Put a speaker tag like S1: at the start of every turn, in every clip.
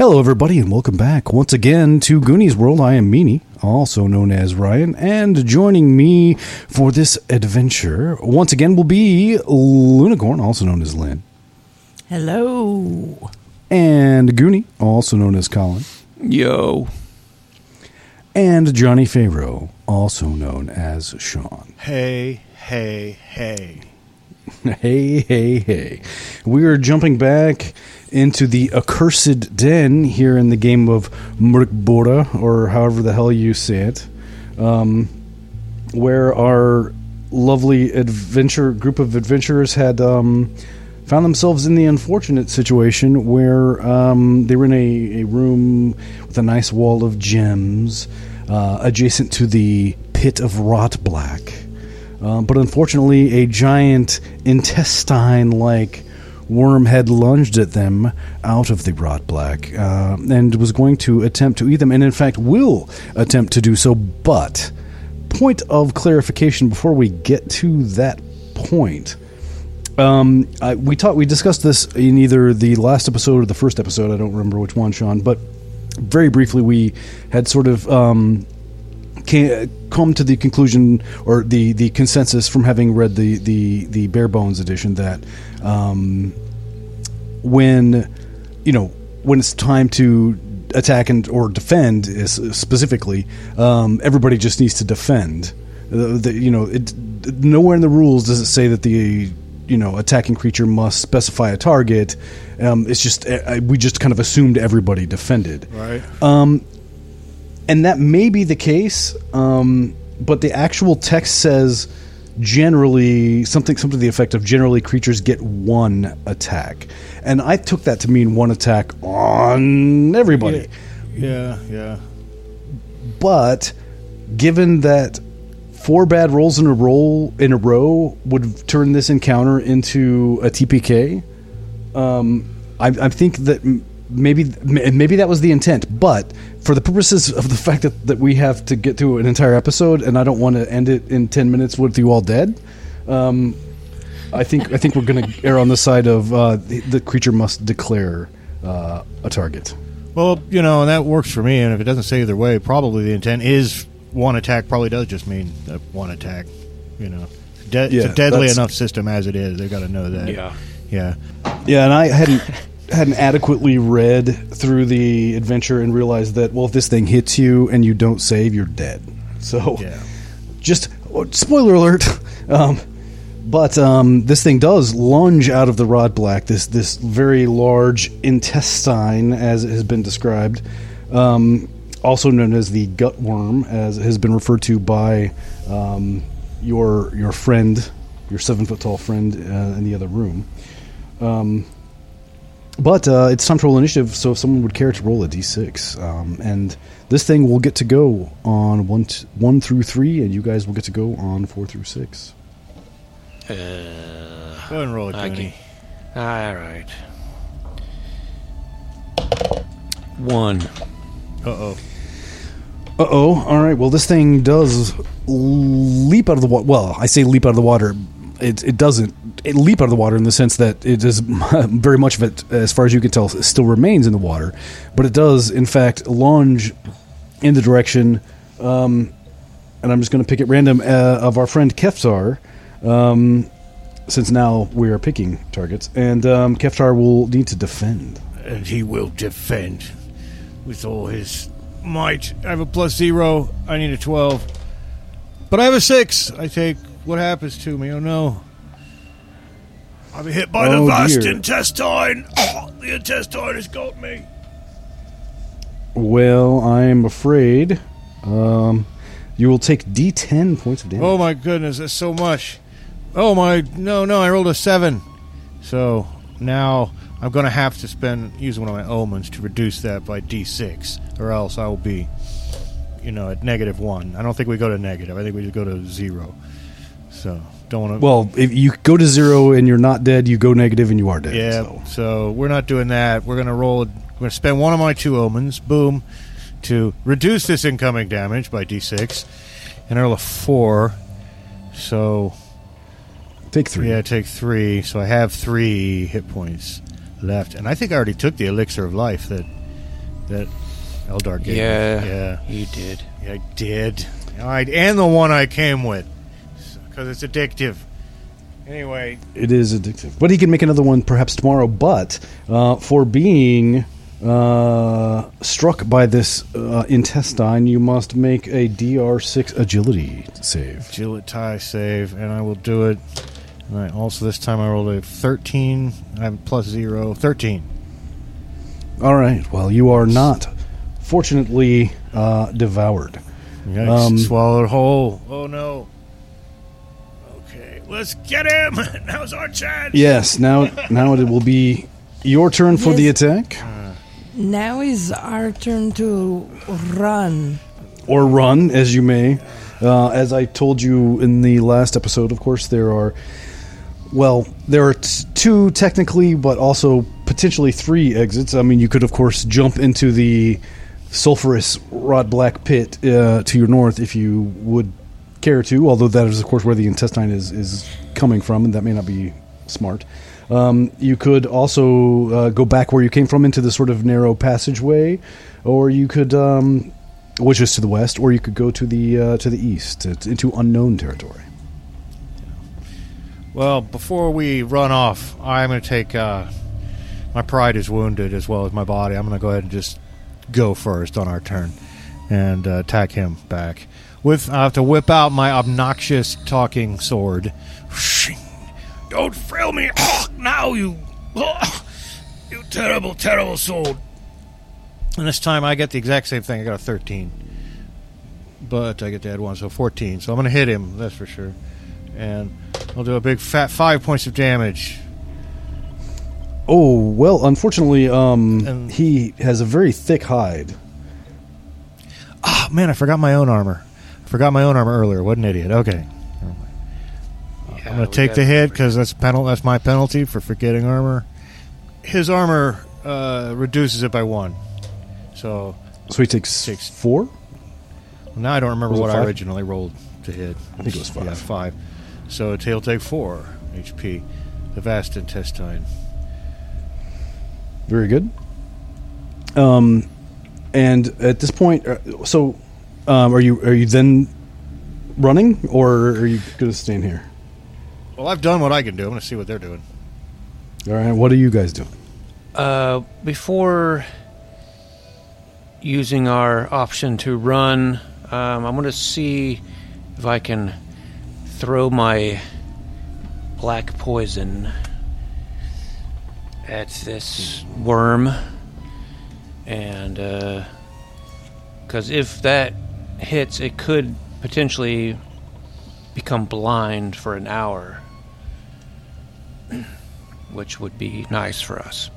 S1: Hello, everybody, and welcome back once again to Goonies World. I am Meanie, also known as Ryan, and joining me for this adventure once again will be Lunicorn, also known as Lynn,
S2: Hello.
S1: and Goonie, also known as Colin,
S3: Yo.
S1: and Johnny Favreau, also known as Sean.
S4: Hey, hey, hey.
S1: Hey, hey, hey. We are jumping back into the accursed den here in the game of Murkbora, or however the hell you say it, um, where our lovely adventure group of adventurers had um, found themselves in the unfortunate situation where um, they were in a, a room with a nice wall of gems uh, adjacent to the pit of rot black. Um, but unfortunately, a giant intestine like worm had lunged at them out of the rot black uh, and was going to attempt to eat them, and in fact, will attempt to do so. But, point of clarification before we get to that point. Um, I, we talked. We discussed this in either the last episode or the first episode. I don't remember which one, Sean. But very briefly, we had sort of um, come to the conclusion or the, the consensus from having read the, the, the bare bones edition that um, when you know when it's time to attack and or defend is specifically um, everybody just needs to defend. Uh, the, you know it, nowhere in the rules does it say that the you know attacking creature must specify a target. Um, it's just uh, we just kind of assumed everybody defended.
S4: Right.
S1: um, and that may be the case, um, but the actual text says generally something something to the effect of generally creatures get one attack, and I took that to mean one attack on everybody.
S4: Yeah, yeah.
S1: But given that four bad rolls in a roll in a row would turn this encounter into a TPK, um, I, I think that maybe maybe that was the intent. But for the purposes of the fact that, that we have to get through an entire episode, and I don't want to end it in ten minutes with you all dead. Um, I think I think we're going to err on the side of uh, the, the creature must declare uh, a target.
S4: Well, you know, and that works for me. And if it doesn't say either way, probably the intent is one attack. Probably does just mean uh, one attack. You know, De-
S1: Yeah,
S4: it's a deadly enough system as it is. They've got to know that.
S3: Yeah.
S4: Yeah.
S1: Yeah, and I hadn't hadn't adequately read through the adventure and realized that well, if this thing hits you and you don't save, you're dead. So
S4: Yeah.
S1: just oh, spoiler alert. Um, but um, this thing does lunge out of the rot black. This this very large intestine, as it has been described, um, also known as the gut worm, as it has been referred to by um, your your friend, your seven foot tall friend uh, in the other room. But uh, it's time to roll initiative, so if someone would care to roll a d6. Um, and this thing will get to go on 1, t- one through 3, and you guys will get to go on 4 through 6.
S3: Uh,
S4: Go ahead and roll it,
S3: I all right. One.
S4: Uh oh.
S1: Uh oh. All right. Well, this thing does leap out of the water. Well, I say leap out of the water. It, it doesn't it leap out of the water in the sense that it is very much of it, as far as you can tell, still remains in the water. But it does, in fact, lunge in the direction, um, and I'm just going to pick at random, uh, of our friend Keftar, um, since now we are picking targets. And um, Keftar will need to defend.
S4: And he will defend with all his might. I have a plus zero. I need a 12. But I have a six. I take what happens to me. Oh no. I'll been hit by
S1: Oh,
S4: the vast
S1: dear.
S4: intestine. Oh, the intestine has got me.
S1: Well, I'm afraid um, you will take D10 points of damage.
S4: Oh my goodness, that's so much. Oh my, no, no, I rolled a seven. So now I'm going to have to spend, use one of my omens to reduce that by d6, or else I will be, you know, at negative one. I don't think we go to negative. I think we just go to zero. So don't want to.
S1: Well, if you go to zero and you're not dead, you go negative and you are dead.
S4: yeah.
S1: so.
S4: So. we're not doing that. We're going to roll. We're going to spend one of my two omens. Boom. To reduce this incoming damage by d6, and I roll a four. So
S1: Take three.
S4: Yeah, take three. So I have three hit points left, and I think I already took the elixir of life that that Eldar gave
S3: Yeah.
S4: me. Yeah.
S3: You did.
S4: I did. All right, and the one I came with, because it's addictive. Anyway,
S1: It is addictive. But he can make another one perhaps tomorrow. But uh, for being uh, struck by this uh, intestine, you must make a DR6 agility save.
S4: agility save, and I will do it. All right. Also, this time I rolled a 13. I have plus zero. 13.
S1: All right. Well, you are not, fortunately, uh, devoured.
S4: Yikes,
S1: Um,
S4: swallowed whole. Oh no. Okay, let's get him. Now's our chance.
S1: Yes. Now, now it will be your turn for the attack
S2: Now is our turn to run.
S1: or run, as you may. Uh, as I told you in the last episode, of course, there are. Well, there are t- two technically, but also potentially three exits. I mean, you could, of course, jump into the sulfurous rot black pit uh, to your north if you would care to. Although that is, of course, where the intestine is is coming from, and that may not be smart. Um, you could also uh, go back where you came from into the sort of narrow passageway, or you could, um, which is to the west, or you could go to the uh, to the east uh, into unknown territory.
S4: Well, before we run off, I'm going to take. Uh, my pride is wounded as well as my body. I'm going to go ahead and just go first on our turn and uh, attack him back. With I have to whip out my obnoxious talking sword. Don't frill me now, you you terrible, terrible sword. And this time I get the exact same thing. I got a 13, but I get to add one, so 14. So I'm going to hit him. That's for sure. And I'll do a big fat five points of damage.
S1: Oh well, unfortunately, um,
S4: And-
S1: he has a very thick hide.
S4: Oh man, I forgot my own armor. I forgot my own armor earlier. What an idiot. Okay, I'm gonna take the hit because that's penal. That's my penalty for forgetting armor. His armor uh, reduces it by one. So
S1: So he takes
S4: Six.
S1: four.
S4: now I don't remember
S1: Was it
S4: what I originally rolled to hit.
S1: I think it was five.
S4: Yeah, five. So he'll take four HP. The vast intestine.
S1: Very good. Um, and at this point, uh, so um, are you are you then running, or are you going to stand here?
S4: Well, I've done what I can do. I'm gonna see what they're doing.
S1: All right, what are you guys doing?
S3: Uh, before using our option to run, um, I'm going to see if I can throw my black poison at this worm. And, because if that hits, it could potentially become blind for an hour, which would be nice for us.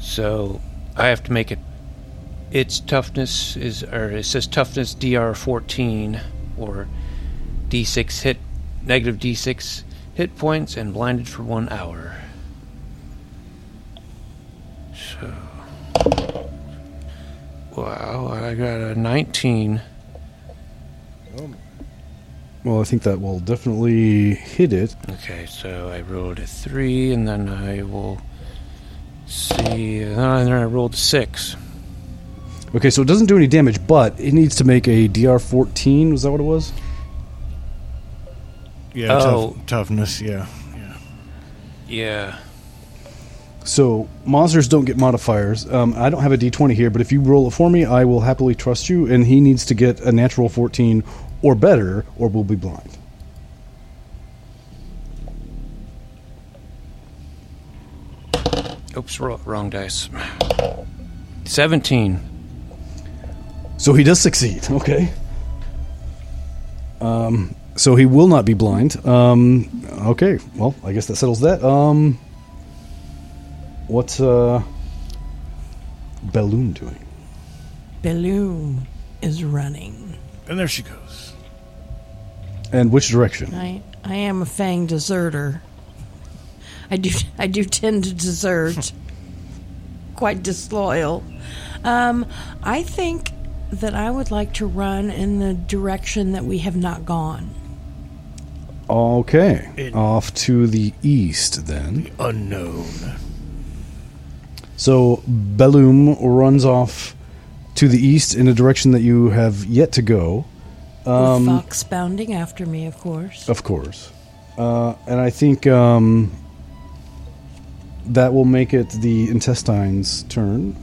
S3: So I have to make it. Its toughness is, or it says toughness DR 14 or D6 hit, negative D6 hit points and blinded for one hour. Wow, I got a 19.
S1: Well, I think that will definitely hit it.
S3: Okay, so I rolled a 3 and then I will see. And then I rolled a 6.
S1: Okay, so it doesn't do any damage, but it needs to make a DR fourteen. Was that what it was?
S4: Yeah.
S3: Oh.
S4: Tough, toughness. Yeah. Yeah.
S3: Yeah.
S1: So monsters don't get modifiers. Um, I don't have a D20 here, but if you roll it for me, I will happily trust you. And he needs to get a natural 14 or better, or we'll be blind.
S3: Oops, ro- wrong dice. 17.
S1: So he does succeed. Okay. Um, so he will not be blind. Um, okay. Well, I guess that settles that. Um, what's uh, Balloon doing?
S2: Balloon is running.
S4: And there she goes.
S1: And which direction?
S2: I I am a fang deserter. I do I do tend to desert. Quite disloyal. Um, I think that I would like to run in the direction that we have not gone.
S1: Okay.
S4: In-
S1: Off to the east, then.
S4: Unknown.
S1: So Belum runs off to the east in a direction that you have yet to go.
S2: With Fox bounding after me, of course.
S1: Of course. Uh, and I think um, that will make it the intestine's turn.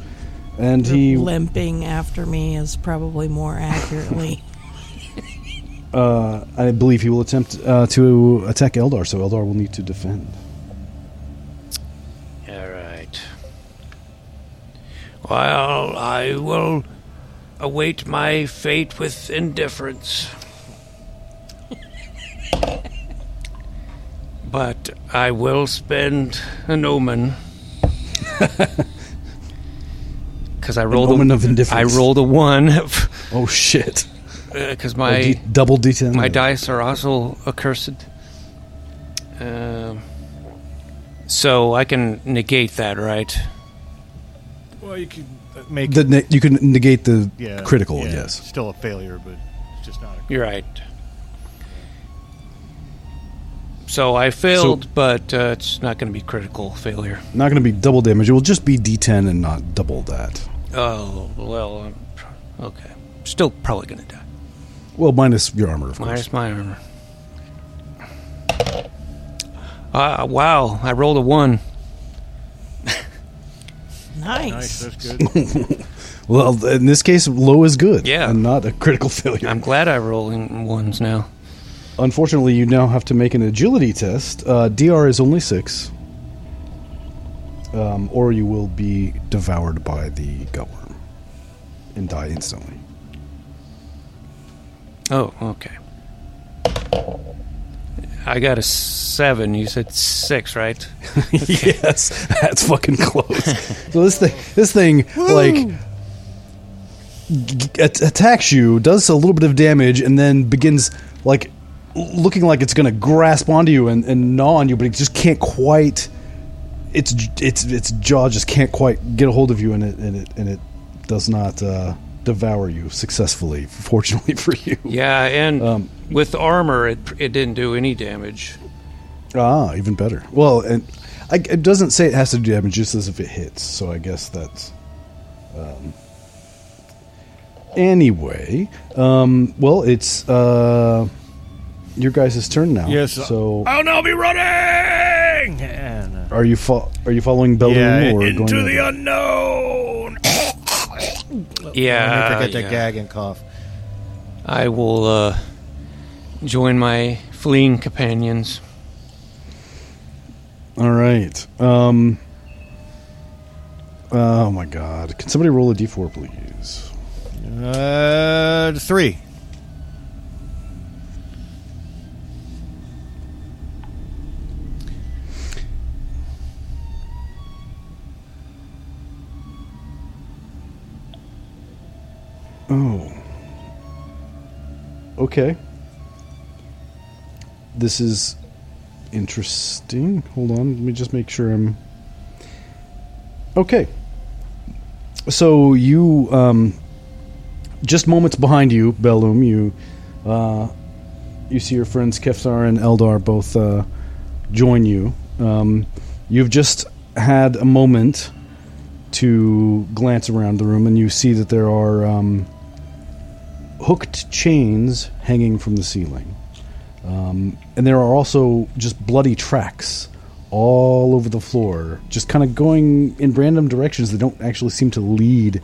S1: And he
S2: limping after me is probably more accurately.
S1: uh, I believe he will attempt uh, to attack Eldar, so Eldar will need to defend.
S3: All right. Well, I will await my fate with indifference. but I will spend an omen. Because I rolled
S1: omen
S3: a,
S1: of indifference.
S3: I rolled a one
S1: Oh shit!
S3: because
S1: Oh,
S3: my
S1: D- double D10.
S3: my dice are also accursed. Um, so I can negate that, right?
S4: Well, you can uh, make
S1: The ne- you can negate the
S4: yeah,
S1: critical.
S4: yeah,
S1: Yes.
S4: still a failure, but it's just not. A,
S3: You're right. So I failed, but uh, it's not going to be critical failure.
S1: Not going to be double damage. It will just be D10 and not double that.
S3: Oh well, I'm pr- okay. Still probably going to die.
S1: Well, minus your armor, of course.
S3: Minus my armor. Uh, wow, I rolled a one.
S2: Nice.
S4: nice, that's good.
S1: Well, in this case, low is good.
S3: Yeah.
S1: And not a critical failure.
S3: I'm glad I roll in ones now.
S1: Unfortunately, you now have to make an agility test. Uh, DR is only six. Um, or you will be devoured by the gutworm and die instantly.
S3: Oh, okay. I got a seven. You said six, right?
S1: yes, that's fucking close. so this thing, this thing, like at- attacks you, does a little bit of damage, and then begins like looking like it's going to grasp onto you and, and gnaw on you, but it just can't quite. Its its its jaw just can't quite get a hold of you, and it and it and it does not uh, devour you successfully. Fortunately for you.
S3: Yeah, and
S1: Um,
S3: with armor, it it didn't do any damage.
S1: Ah, even better. Well, and I, it doesn't say it has to do damage, just as if it hits. So I guess that's. Um, anyway, um, well, it's uh, your guys' turn now.
S4: Yes.
S1: So
S4: I'll now be running. And, uh,
S1: are you fo- are you following Bellum
S4: yeah,
S1: or
S4: into
S1: going
S4: the
S1: over?
S4: unknown.
S3: Yeah,
S4: I forget to
S3: yeah.
S4: gag and cough.
S3: I will uh, join my fleeing companions.
S1: All right. Um. Oh my God! Can somebody roll a d4, please?
S4: Uh, three.
S1: Oh. Okay. This is interesting. Hold on, let me just make sure I'm. Okay. So you, um, just moments behind you, Bellum, you, uh, you see your friends Kefthar and Eldar both uh, join you. Um, you've just had a moment to glance around the room, and you see that there are um, hooked chains hanging from the ceiling. Um, and there are also just bloody tracks all over the floor, just kind of going in random directions that don't actually seem to lead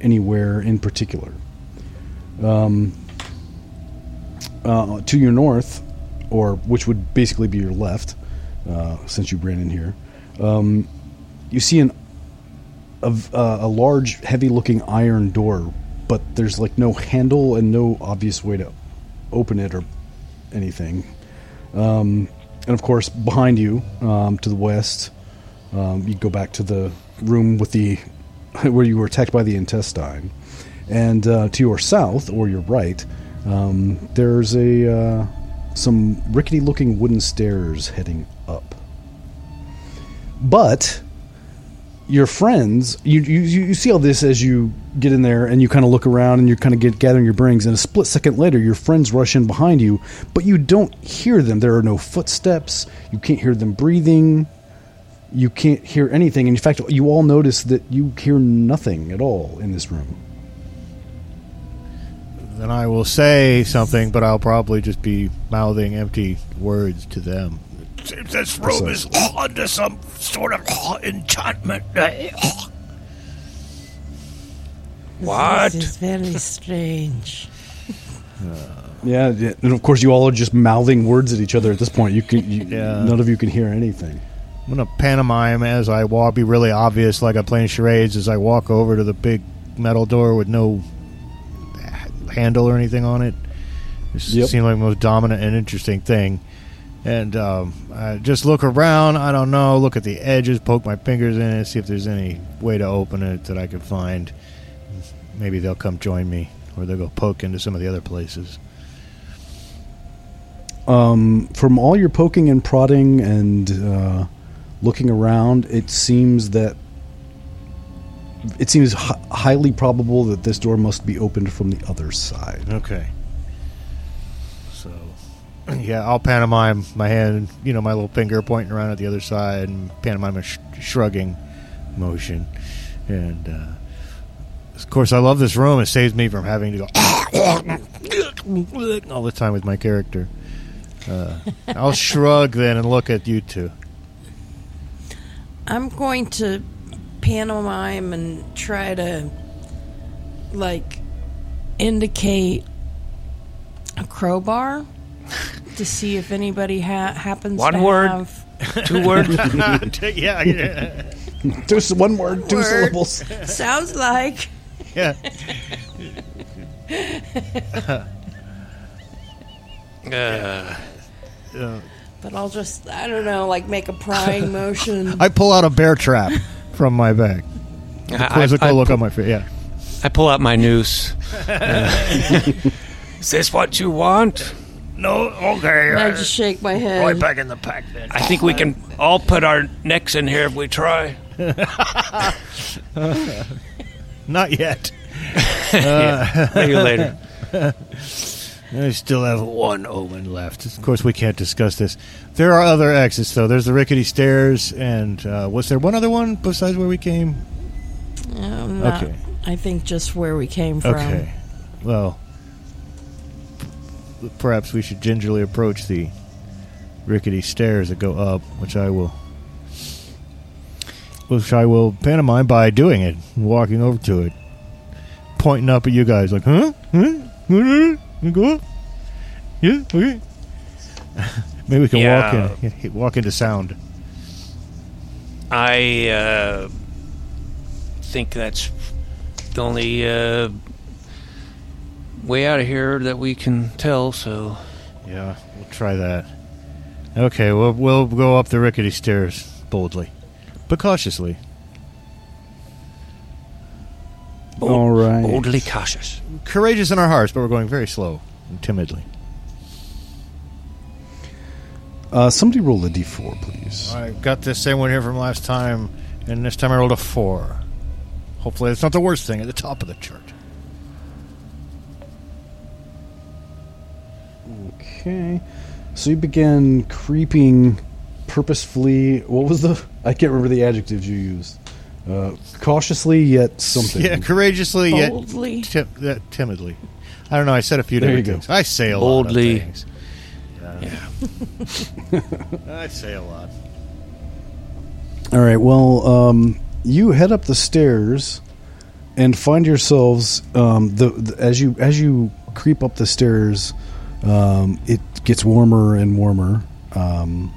S1: anywhere in particular. Um, uh, to your north, or which would basically be your left, uh, since you ran in here, um, you see an a, uh, a large, heavy-looking iron door, but there's like no handle and no obvious way to open it or anything. Um, and of course, behind you, um, to the west, um, you go back to the room with the where you were attacked by the intestine, and uh, to your south or your right, um, there's a uh, some rickety-looking wooden stairs heading up. But your friends, you, you you see all this as you get in there and you kind of look around and you're kind of get gathering your bearings. And a split second later, your friends rush in behind you, but you don't hear them. There are no footsteps. You can't hear them breathing. you can't hear anything. In fact, you all notice that you hear nothing at all in this room.
S4: Then I will say something, but I'll probably just be mouthing empty words to them.
S5: Seems this room is under some sort of enchantment. What?
S2: This is very strange.
S1: Yeah, yeah, and of course, you all are just mouthing words at each other at this point. You can, you,
S4: Yeah.
S1: none of you can hear anything.
S4: I'm gonna pantomime as I walk, be really obvious, like I'm playing charades, as I walk over to the big metal door with no h- handle or anything on it. It just
S1: Yep.
S4: seemed like the most dominant and interesting thing. And um, I just look around. I don't know. Look at the edges. Poke my fingers in it. See if there's any way to open it that I can find. Maybe they'll come join me, or they'll go poke into some of the other places.
S1: Um, from all your poking and prodding and uh, looking around, it seems that it seems hi- highly probable that this door must be opened from the other side.
S4: Okay. So, yeah, I'll pantomime my hand, you know, my little finger pointing around at the other side, and pantomime a sh- shrugging motion. And, uh, of course, I love this room. It saves me from having to go all the time with my character. Uh, I'll shrug then and look at you two.
S2: I'm going to pantomime and try to, like, indicate a crowbar to see if anybody ha- happens
S3: One
S2: to
S3: word.
S2: have.
S3: Two words.
S4: yeah, yeah,
S1: Just one word, two
S2: Word.
S1: syllables.
S2: Sounds like.
S4: Yeah.
S3: Uh,
S4: Uh,
S2: But I'll just, I don't know, like make a prying motion.
S4: I pull out a bear trap from my bag.
S3: I,
S4: Quizzical
S3: I,
S4: look
S3: pu-
S4: on my face. Yeah.
S3: I pull out my noose. Is this what you want?
S5: No, okay.
S2: And I
S5: uh,
S2: just shake my head.
S5: right
S2: head.
S5: back in the pack then.
S3: I think we can all put our necks in here if we try.
S4: Not yet.
S3: yeah, maybe later.
S4: I still have one omen left. Of course, we can't discuss this. There are other exits, though. There's the rickety stairs, and uh, was there one other one besides where we came?
S2: Um, not-
S4: Okay.
S2: I think just where we came from.
S4: Okay. Well, p- perhaps we should gingerly approach the rickety stairs that go up, which I will. Which I will pantomime by doing it, walking over to it, pointing up at you guys, like, huh? Huh? Go? Yeah, okay. Maybe we can
S3: Yeah.
S4: walk in, walk into sound.
S3: I uh, think that's the only uh, way out of here that we can tell. So
S4: Yeah, we'll try that. Okay, we'll we'll go up the rickety stairs boldly, but cautiously.
S1: All right.
S3: boldly cautious.
S4: Courageous in our hearts, but we're going very slow and timidly.
S1: Uh, somebody roll a d4, please.
S4: I got this same one here from last time, and this time I rolled a four. Hopefully, it's not the worst thing at the top of the chart.
S1: Okay. So you begin creeping purposefully. What was the? I can't remember the adjectives you used. Uh, cautiously yet something.
S4: Yeah, courageously
S2: Boldly.
S4: yet ti- uh, timidly. I don't know. I said a few
S1: There
S4: different things. I say a
S3: Boldly.
S4: lot of things.
S3: Yeah.
S4: I say a lot.
S1: All right. Well, um, you head up the stairs and find yourselves um, the, the as you as you creep up the stairs. Um, it gets warmer and warmer. Um,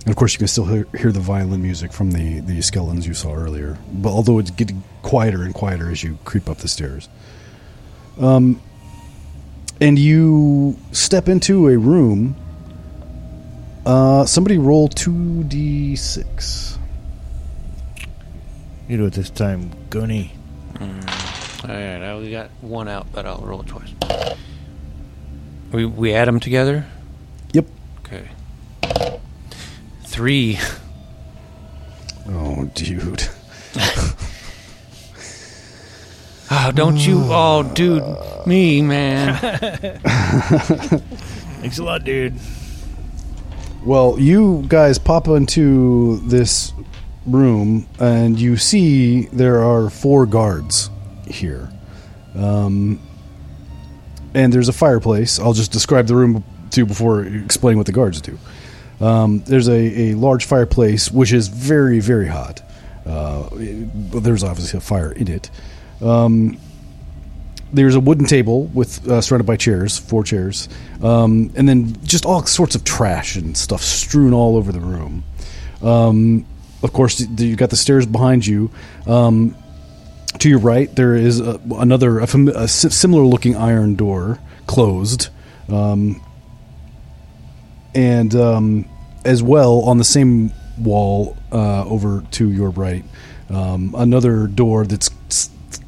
S1: and of course, you can still hear, hear the violin music from the, the skeletons you saw earlier. But although it's getting quieter and quieter as you creep up the stairs. Um, and you step into a room. Uh, somebody roll two d six.
S4: You do it this time, Gunny.
S3: All right, I only got one out, but I'll roll it twice. We we add them together.
S1: Yep.
S3: Okay. Three.
S1: Oh, dude.
S3: Oh, don't you all dude me, man.
S4: Thanks a lot, dude.
S1: Well, you guys pop into this room and you see there are four guards here. Um, and there's a fireplace. I'll just describe the room to you before explaining what the guards do. Um, there's a, a large fireplace which is very, very hot. Uh, but there's obviously a fire in it. Um, there's a wooden table with uh, surrounded by chairs, four chairs, um, and then just all sorts of trash and stuff strewn all over the room. Um, of course, you've got the stairs behind you. Um, to your right, there is a, another a, fam- a similar-looking iron door closed, um, and um, as well on the same wall uh, over to your right, um, another door that's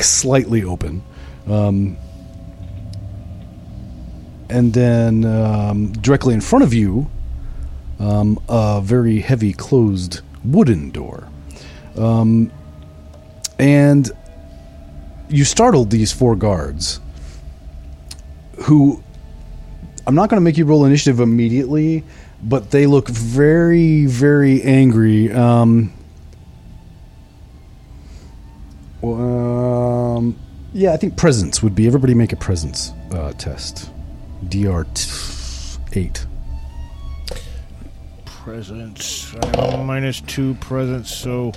S1: slightly open. Um, and then um, directly in front of you, um, a very heavy closed wooden door. Um, and you startled these four guards who I'm not going to make you roll initiative immediately, but they look very, very angry. Um, um, yeah, I think presence would be. Everybody make a presence uh, test. DR t- eight.
S4: Presence. I'm minus two presents, so.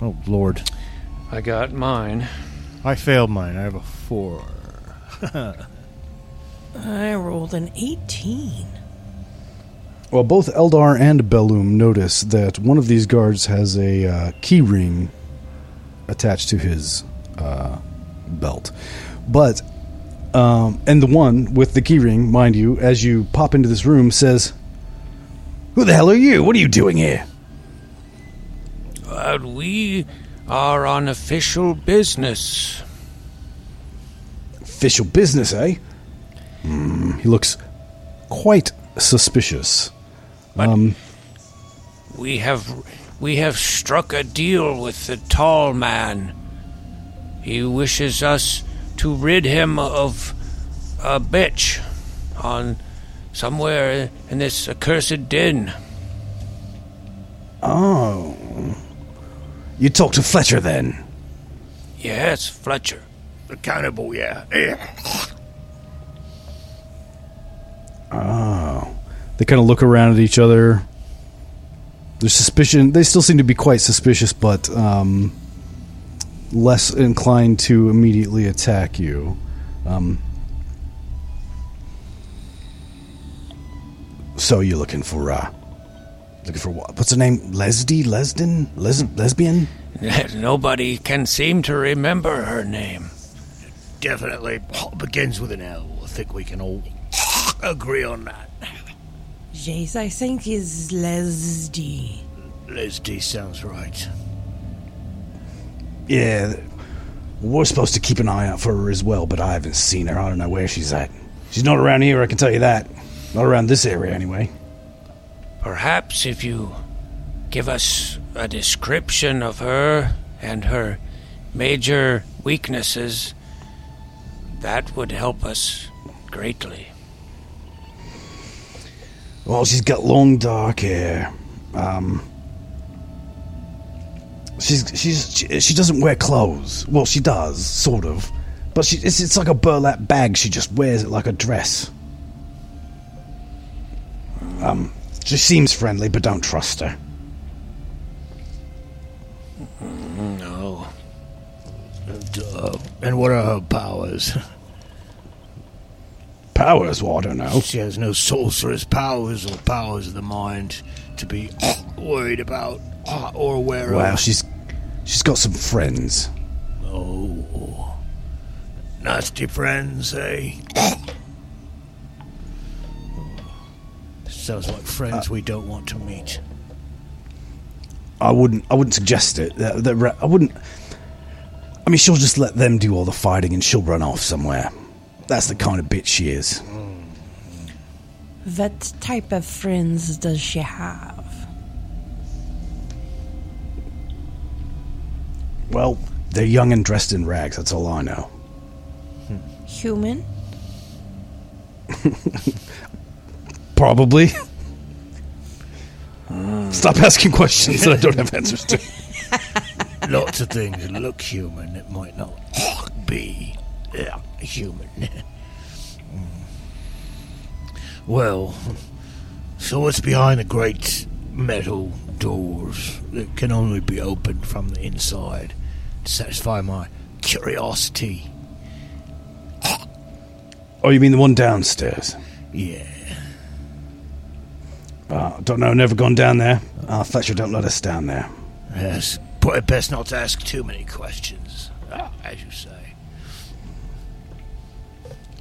S4: Oh, Lord.
S3: I got mine.
S4: I failed mine. I have a four.
S2: I rolled an 18.
S1: Well, both Eldar and Bellum notice that one of these guards has a uh, key ring attached to his uh, belt. But, um, and the one with the key ring, mind you, as you pop into this room, says, Who the hell are you? What are you doing here?
S3: Uh, we are on official business.
S1: Official business, eh? Hmm, he looks quite suspicious. Um,
S3: We have we have struck a deal with the tall man. He wishes us to rid him of a bitch on somewhere in this accursed den.
S1: oh. You talk to Fletcher then?
S3: Yes, Fletcher.
S5: The cannibal, yeah. Yeah.
S1: Oh. They kind of look around at each other. Their suspicion, they still seem to be quite suspicious, but um, less inclined to immediately attack you. Um, so you're looking for, uh, looking for what? What's her name? Lesdy? Lesden? Les- lesbian?
S3: Nobody can seem to remember her name.
S5: Definitely begins with an L. I think we can all agree on that.
S2: Jace, I think, is Lesdy.
S5: Leslie sounds right.
S1: Yeah, we're supposed to keep an eye out for her as well, but I haven't seen her. I don't know where she's at. She's not around here, I can tell you that. Not around this area, anyway.
S3: Perhaps if you give us a description of her and her major weaknesses, that would help us greatly.
S1: Well, she's got long dark hair. Um, she's she's she, she doesn't wear clothes. Well, she does, sort of, but she it's, it's like a burlap bag. She just wears it like a dress. Um, she seems friendly, but don't trust her.
S3: No.
S5: Uh, and what are her powers?
S1: Powers? Well, I don't know.
S5: She has no sorceress powers or powers of the mind to be worried about uh, or aware of.
S1: Well, she's she's got some friends.
S5: Oh. Nasty friends, eh? Sounds like friends we don't want to meet.
S1: I wouldn't. I wouldn't suggest it. That, that ra- I wouldn't. I mean, she'll just let them do all the fighting, and she'll run off somewhere. That's the kind of bitch she is.
S2: What type of friends does she have?
S1: Well, they're young and dressed in rags. That's all I know.
S2: Human?
S1: Probably. stop asking questions that I don't have answers to.
S4: Lots of things look human it might not be yeah, human. Mm. well, so what's behind the great metal doors that can only be opened from the inside to satisfy my curiosity?
S1: Oh, you mean the one downstairs?
S4: Yeah.
S1: Uh, don't know. Never gone down there. Uh, Fletcher don't let us down there.
S4: Yes, probably best not to ask too many questions, uh, as you say.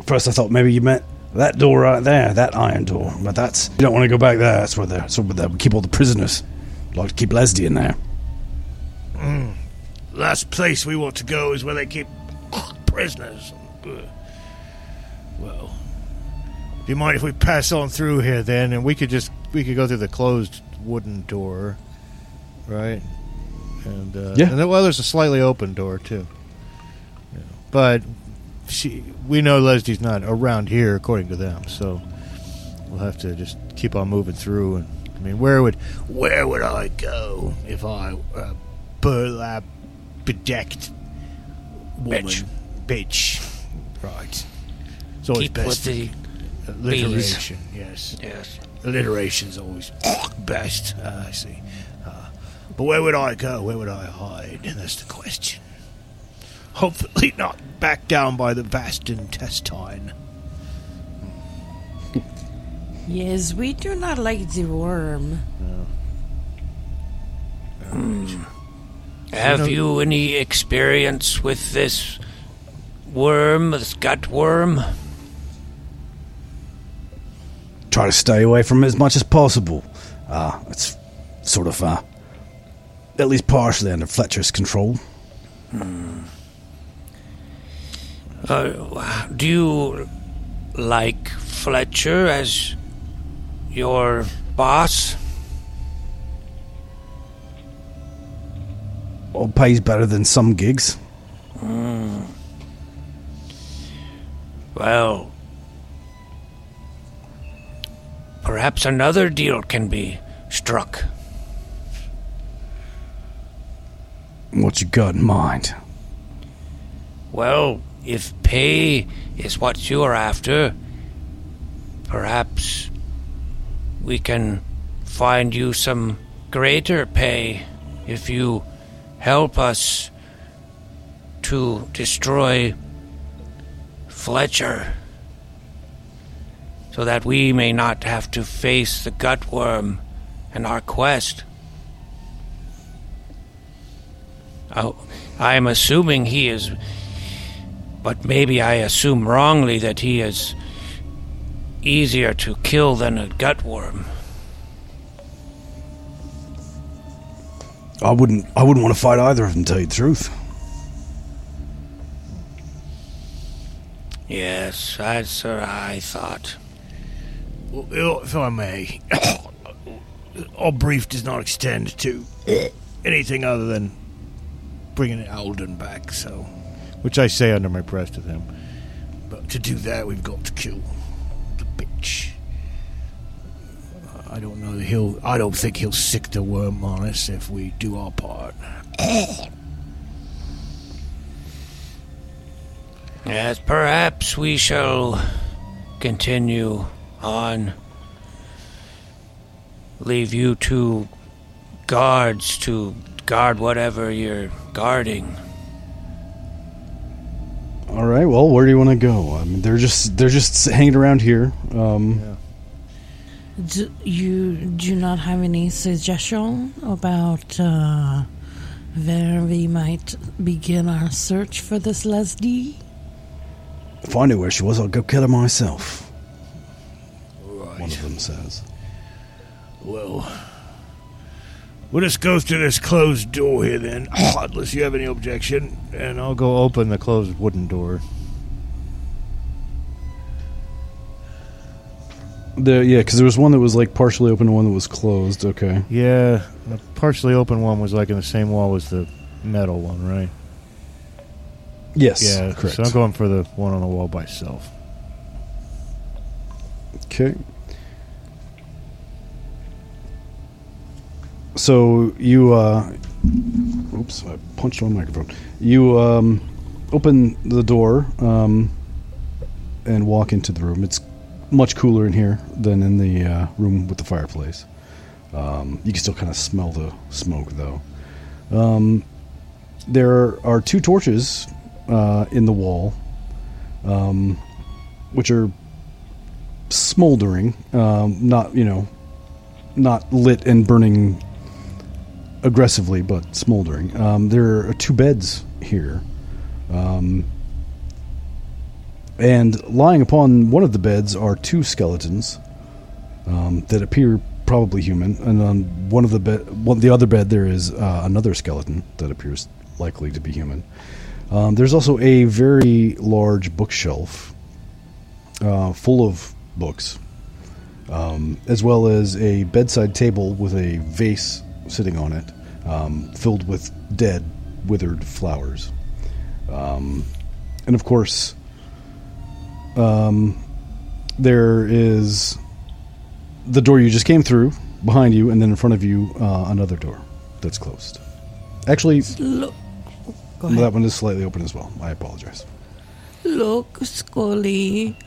S1: First, I thought maybe you meant that door right there, that iron door. But that's you don't want to go back there. That's where they that's where they keep all the prisoners. Like to keep Leslie in there.
S4: Last place we want to go is where they keep prisoners. Well,
S6: Do you mind if we pass on through here then, and we could just we could go through the closed wooden door, right? And uh,
S1: Yeah.
S6: And then, well, there's a slightly open door too. Yeah. But she, we know Leslie's not around here, according to them. So we'll have to just keep on moving through. And I mean, where would
S4: where would I go if I were burlap bedecked woman?
S3: Bitch.
S4: Bitch. Right. It's always
S3: Keep
S4: best
S3: with the
S4: alliteration. Yes.
S3: yes.
S4: Alliteration's always best. Uh, I see. Uh, but where would I go? Where would I hide? That's the question. Hopefully not back down by the vast intestine.
S2: Yes, we do not like the worm.
S3: Have you any experience with this worm, this gut worm?
S1: Try to stay away from it as much as possible. Uh, it's sort of uh, at least partially under Fletcher's control.
S3: Uh, do you like Fletcher as your boss?
S1: Well, pays better than some gigs.
S3: Well, perhaps another deal can be struck.
S1: What you got in mind?
S3: Well, if pay is what you are after, perhaps we can find you some greater pay if you help us to destroy Fletcher so that we may not have to face the gutworm in our quest. Oh, I'm assuming he is but maybe I assume wrongly that he is easier to kill than a gutworm.
S1: I wouldn't. I wouldn't want to fight either of them. To tell you the truth.
S3: Yes, that's what I thought.
S4: Well, if I may, our brief does not extend to anything other than bringing Alden back. So,
S6: which I say under my breath to them.
S4: but to do that, we've got to kill the bitch. I don't know he'll. I don't think he'll sick the worm on us if we do our part.
S3: Yes, perhaps we shall continue on. Leave you two guards to guard whatever you're guarding.
S1: All right. Well, where do you want to go? I mean, they're just they're just hanging around here. Um,
S2: Do you do not have any suggestion about uh, where we might begin our search for this Leslie?
S1: If I knew where she was, I'd go kill her myself.
S4: Right.
S1: One of them says.
S4: Well, we'll just go through this closed door here then, unless you have any objection.
S6: And I'll go open the closed wooden door.
S1: The yeah, because there was one that was like partially open and one that was closed. Okay.
S6: Yeah, the partially open one was like in the same wall as the metal one, right?
S1: Yes.
S6: yeah,
S1: Correct.
S6: so I'm going for the one on the wall by itself.
S1: Okay. So you, uh, oops, I punched my microphone. You um, open the door um, and walk into the room. It's much cooler in here than in the uh, room with the fireplace. Um, you can still kind of smell the smoke, though. Um, there are two torches uh, in the wall, um, which are smoldering, um, not you know, not lit and burning aggressively, but smoldering. Um, there are two beds here, um, and lying upon one of the beds are two skeletons um, that appear probably human, and on one of the bed, one the other bed, there is uh, another skeleton that appears likely to be human. Um, there's also a very large bookshelf uh, full of books, um, as well as a bedside table with a vase sitting on it, um, filled with dead, withered flowers. Um, and of course, um, there is the door you just came through behind you, and then in front of you, uh, another door that's closed. Actually,
S2: Look. Go ahead.
S1: that one is slightly open as well. I apologize.
S2: Look, Scully.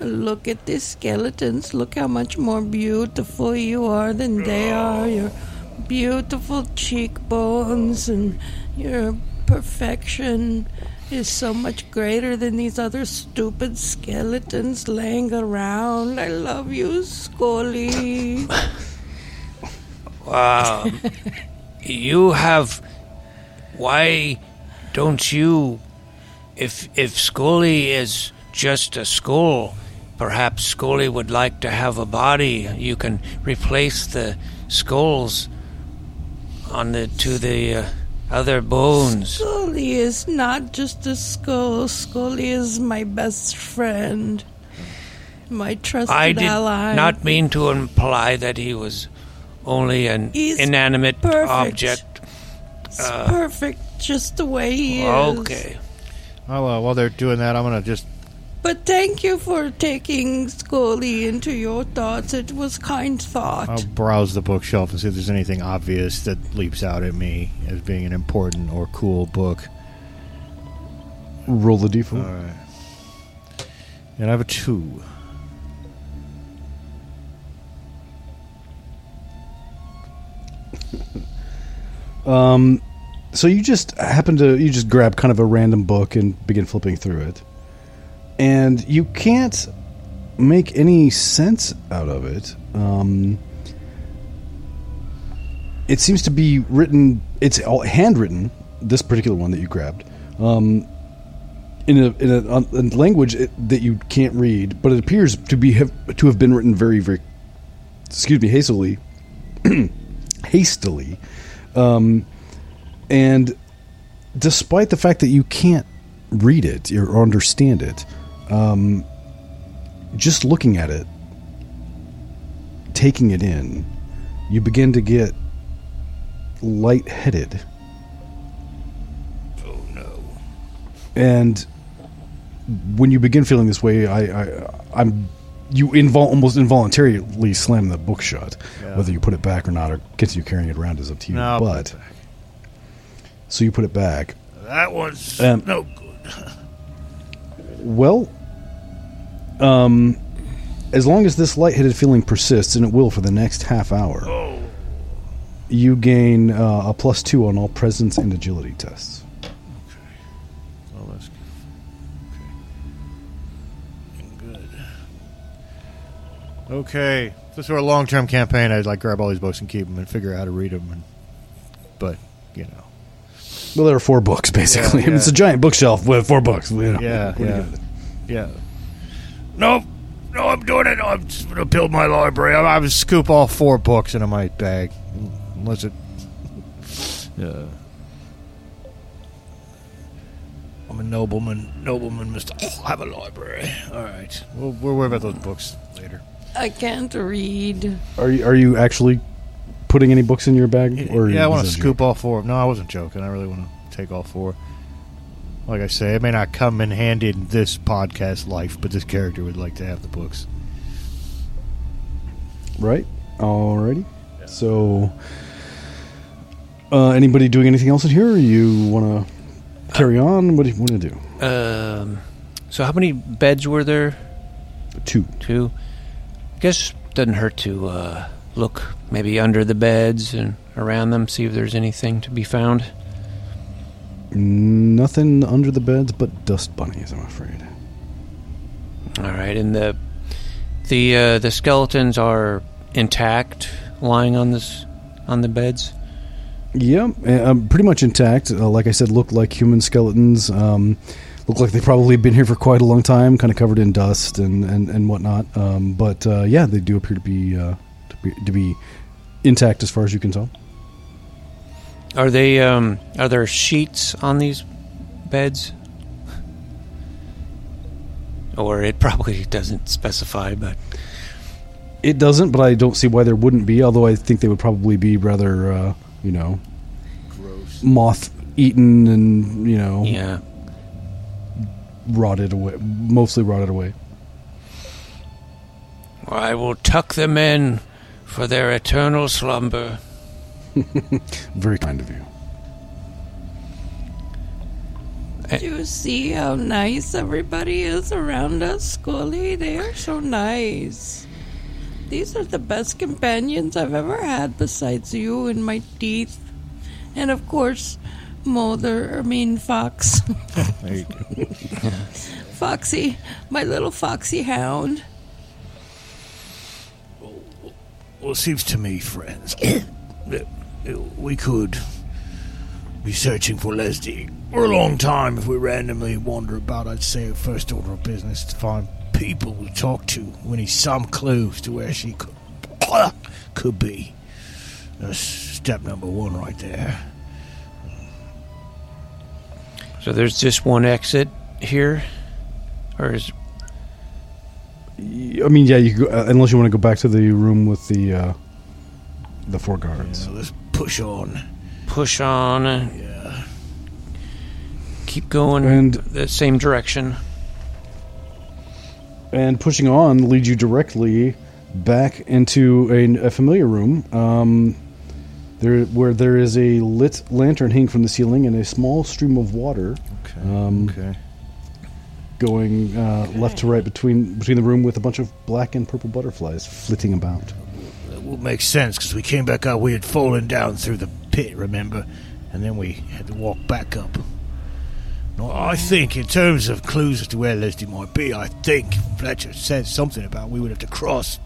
S2: Look at these skeletons. Look how much more beautiful you are than they are. Your beautiful cheekbones and your perfection is so much greater than these other stupid skeletons laying around. I love you, Scully.
S3: Wow. you have. Why don't you. If, if Scully is just a skull, perhaps Scully would like to have a body. You can replace the skulls on the to the uh, other bones.
S2: Scully is not just a skull. Scully is my best friend. My trusted
S3: I did
S2: ally.
S3: not mean to imply that he was only an
S2: He's
S3: inanimate
S2: perfect.
S3: object.
S2: It's perfect just the way he is.
S3: Okay.
S4: Well, uh, while they're doing that, I'm gonna just
S2: But thank you for taking Scully into your thoughts. It was kind thought.
S4: I'll browse the bookshelf and see if there's anything obvious that leaps out at me as being an important or cool book.
S1: Roll the d4.
S4: All right. And I have a two.
S1: Um, so you just happen to you just grab kind of a random book and begin flipping through it, and you can't make any sense out of it. Um, it seems to be written. It's all handwritten. This particular one that you grabbed, um, in a in a, a language that you can't read, but it appears to be have, to have been written very very, excuse me, hastily, hastily. Um, and despite the fact that you can't read it or understand it, um, just looking at it, taking it in, you begin to get lightheaded.
S5: Oh no.
S1: And when you begin feeling this way, I, I I'm you invol- almost involuntarily slam the book shut.
S4: Yeah.
S1: Whether you put it back or not, or continue carrying it around is up to you.
S4: No,
S1: but so you put it back.
S5: That was
S1: Um,
S5: no good.
S1: Well, um, as long as this lightheaded feeling persists, and it will for the next half hour,
S5: Oh,
S1: you gain uh, a plus two on all presence and agility tests.
S4: Oh, that's
S5: good.
S4: okay. If this were a long-term campaign, I'd like grab all these books and keep them and figure out how to read them. And, but you know,
S1: Well, there are four books basically.
S4: Yeah, yeah.
S1: It's a giant bookshelf with four books. you know.
S4: yeah,
S1: What do you
S4: yeah, yeah.
S5: No, no, I'm doing it. I'm just gonna build my library.
S4: I,
S5: I'm,
S4: going to scoop all four books into my bag, unless it. Yeah.
S5: I'm a nobleman. Nobleman must oh, have a library. All right.
S4: We'll, we'll worry about those books later.
S2: I can't read.
S1: Are you are you actually putting any books in your bag? Or
S4: yeah, I want to scoop
S1: joke?
S4: all four. No, I wasn't joking. I really want to take all four. Like I say, it may not come in handy in this podcast life, but this character would like to have the books.
S1: Right. Alrighty. So Uh, anybody doing anything else in here? Or you want to carry on? What do you want to do?
S3: Um, so how many beds were there?
S1: Two.
S3: Two. I guess doesn't hurt to uh, look maybe under the beds and around them, see if there's anything to be found.
S1: Nothing under the beds but dust bunnies, I'm afraid.
S3: All right, and the the uh, the skeletons are intact, lying on this on the beds.
S1: Yeah, uh, um, pretty much intact. Uh, like I said, look like human skeletons. Um, look like they've probably been here for quite a long time, kind of covered in dust and, and, and whatnot. Um, but uh, yeah, they do appear to be, uh, to be to be intact as far as you can tell.
S3: Are they? Um, are there sheets on these beds? Or it probably doesn't specify, but
S1: It doesn't, but I don't see why there wouldn't be. Although I think they would probably be rather, uh, you know,
S4: Gross.
S1: moth eaten and you know
S3: yeah.
S1: rotted away, mostly rotted away.
S3: I will tuck them in for their eternal slumber.
S1: Very kind of you.
S2: Do you see how nice everybody is around us, Scully? They are so nice. These are the best companions I've ever had besides you and my teeth. And of course, Mother, I mean Fox.
S4: There you go.
S2: Foxy, my little foxy hound.
S5: Well, it seems to me, friends, that we could be searching for Leslie for a long time if we randomly wander about. I'd say a first order of business to find people to talk to. We need some clues to where she could could be. That's step number one right there.
S3: So there's just one exit here, or is
S1: I mean, yeah, you could go, uh, unless you want to go back to the room with the uh, the four guards.
S5: So let's push on.
S3: push on?
S5: Yeah.
S3: Keep going
S1: And-
S3: the same direction.
S1: And pushing on leads you directly back into a, a familiar room, um, there where there is a lit lantern hanging from the ceiling and a small stream of water
S4: Okay.
S1: Um,
S4: okay.
S1: going uh, left to right between between the room with a bunch of black and purple butterflies flitting about.
S5: Will make sense because we came back out. We had fallen down through the pit, remember? And then we had to walk back up. No, I think, in terms of clues as to where Leslie might be, I think Fletcher said something about we would have to cross,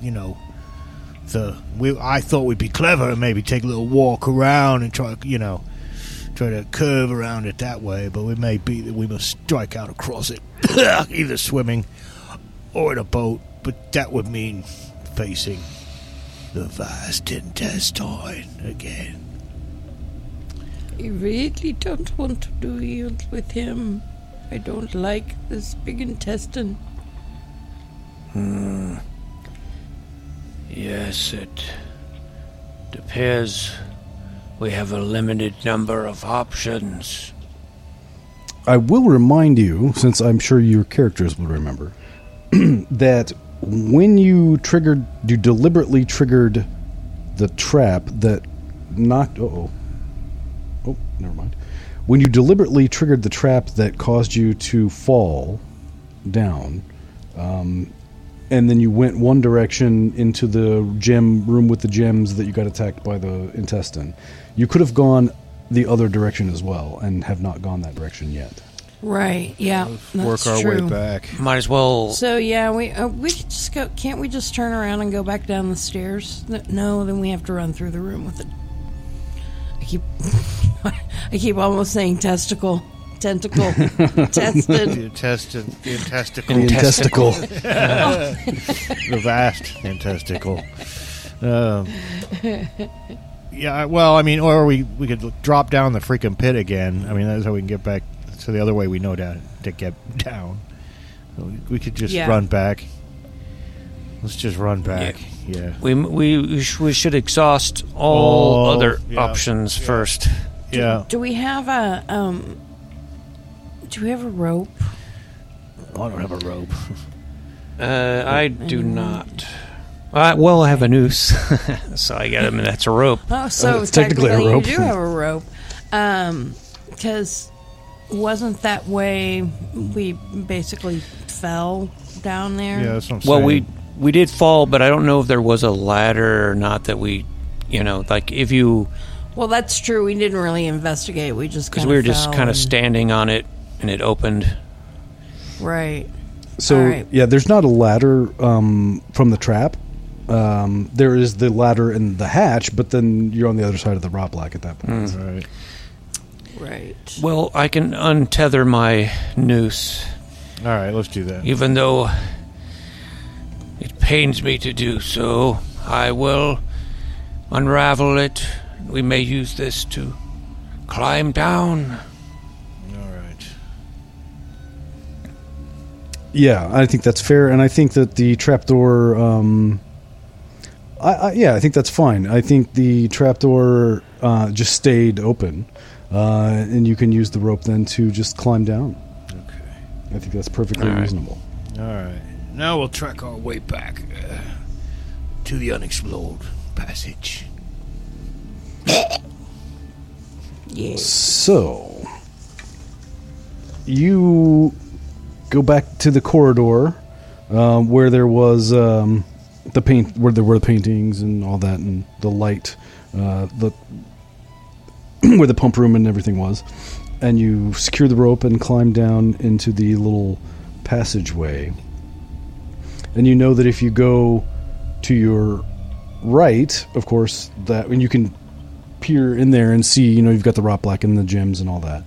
S5: you know, the. We, I thought we'd be clever and maybe take a little walk around and try, you know, try to curve around it that way. But it may be that we must strike out across it, either swimming or in a boat. But that would mean facing the vast intestine again.
S2: I really don't want to do it with him. I don't like this big intestine. Hmm.
S3: Yes, it appears we have a limited number of options.
S1: I will remind you, since I'm sure your characters will remember, that when you triggered, you deliberately triggered the trap that knocked. Oh, oh, never mind. When you deliberately triggered the trap that caused you to fall down, um, and then you went one direction into the gem room with the gems that you got attacked by the intestine, you could have gone the other direction as well and have not gone that direction yet.
S2: Right. Yeah.
S4: Work our
S2: true.
S4: way back.
S3: Might as well.
S2: So yeah, we uh, we could just go. Can't we just turn around and go back down the stairs? No, then we have to run through the room with it. I keep I keep almost saying testicle, tentacle, tested.
S4: The intestine, the intesticle,
S1: The intesticle.
S4: the vast intesticle. Um, yeah, well, I mean, or we we could drop down the freaking pit again. I mean, that's how we can get back. So the other way we know down to get down. So we- we could just
S2: Yeah.
S4: run back. Let's just run back. Yeah.
S3: We we we, sh- we should exhaust all
S4: All-
S3: other
S4: yeah,
S3: options
S4: yeah.
S3: first.
S4: Yeah.
S2: Do we have a um? Do we have a rope?
S5: I don't have a rope.
S3: Uh, I do not. Uh, well, I have a noose, so I got him, and that's a rope.
S2: Oh, so
S1: it's technically a rope.
S2: you do have a rope. Um, because wasn't that way we basically fell down there?
S4: Yeah, that's what I'm
S3: Well,
S4: saying.
S3: we we did fall, but I don't know if there was a ladder or not that we, you know, like if you
S2: Well, that's true. We didn't really investigate. We just
S3: because we were just kind of standing on it and it opened.
S2: right.
S1: So
S2: All right.
S1: yeah, there's not a ladder um, from the trap. Um, there is the ladder in the hatch, but then you're on the other side of the rot black at that point.
S4: All right.
S2: Right.
S3: Well, I can untether my noose,
S4: All right, let's do that.
S3: even though it pains me to do so. I will unravel it. We may use this to climb down.
S4: All right.
S1: Yeah, I think that's fair, and I think that the trapdoor. Um, I, I, yeah, I think that's fine. I think the trapdoor uh, just stayed open, uh, and you can use the rope then to just climb down.
S4: Okay.
S1: I think that's perfectly
S3: All right.
S1: reasonable.
S4: All right.
S5: Now we'll track our way back uh, to the unexplored passage.
S2: Yeah.
S1: So, you go back to the corridor um, where there was um, the paint, where there were the paintings and all that, and the light, uh, the where the pump room and everything was, and you secure the rope and climb down into the little passageway. And you know that if you go to your right, of course, that when you can peer in there and see, you know, you've got the rot black and the gems and all that.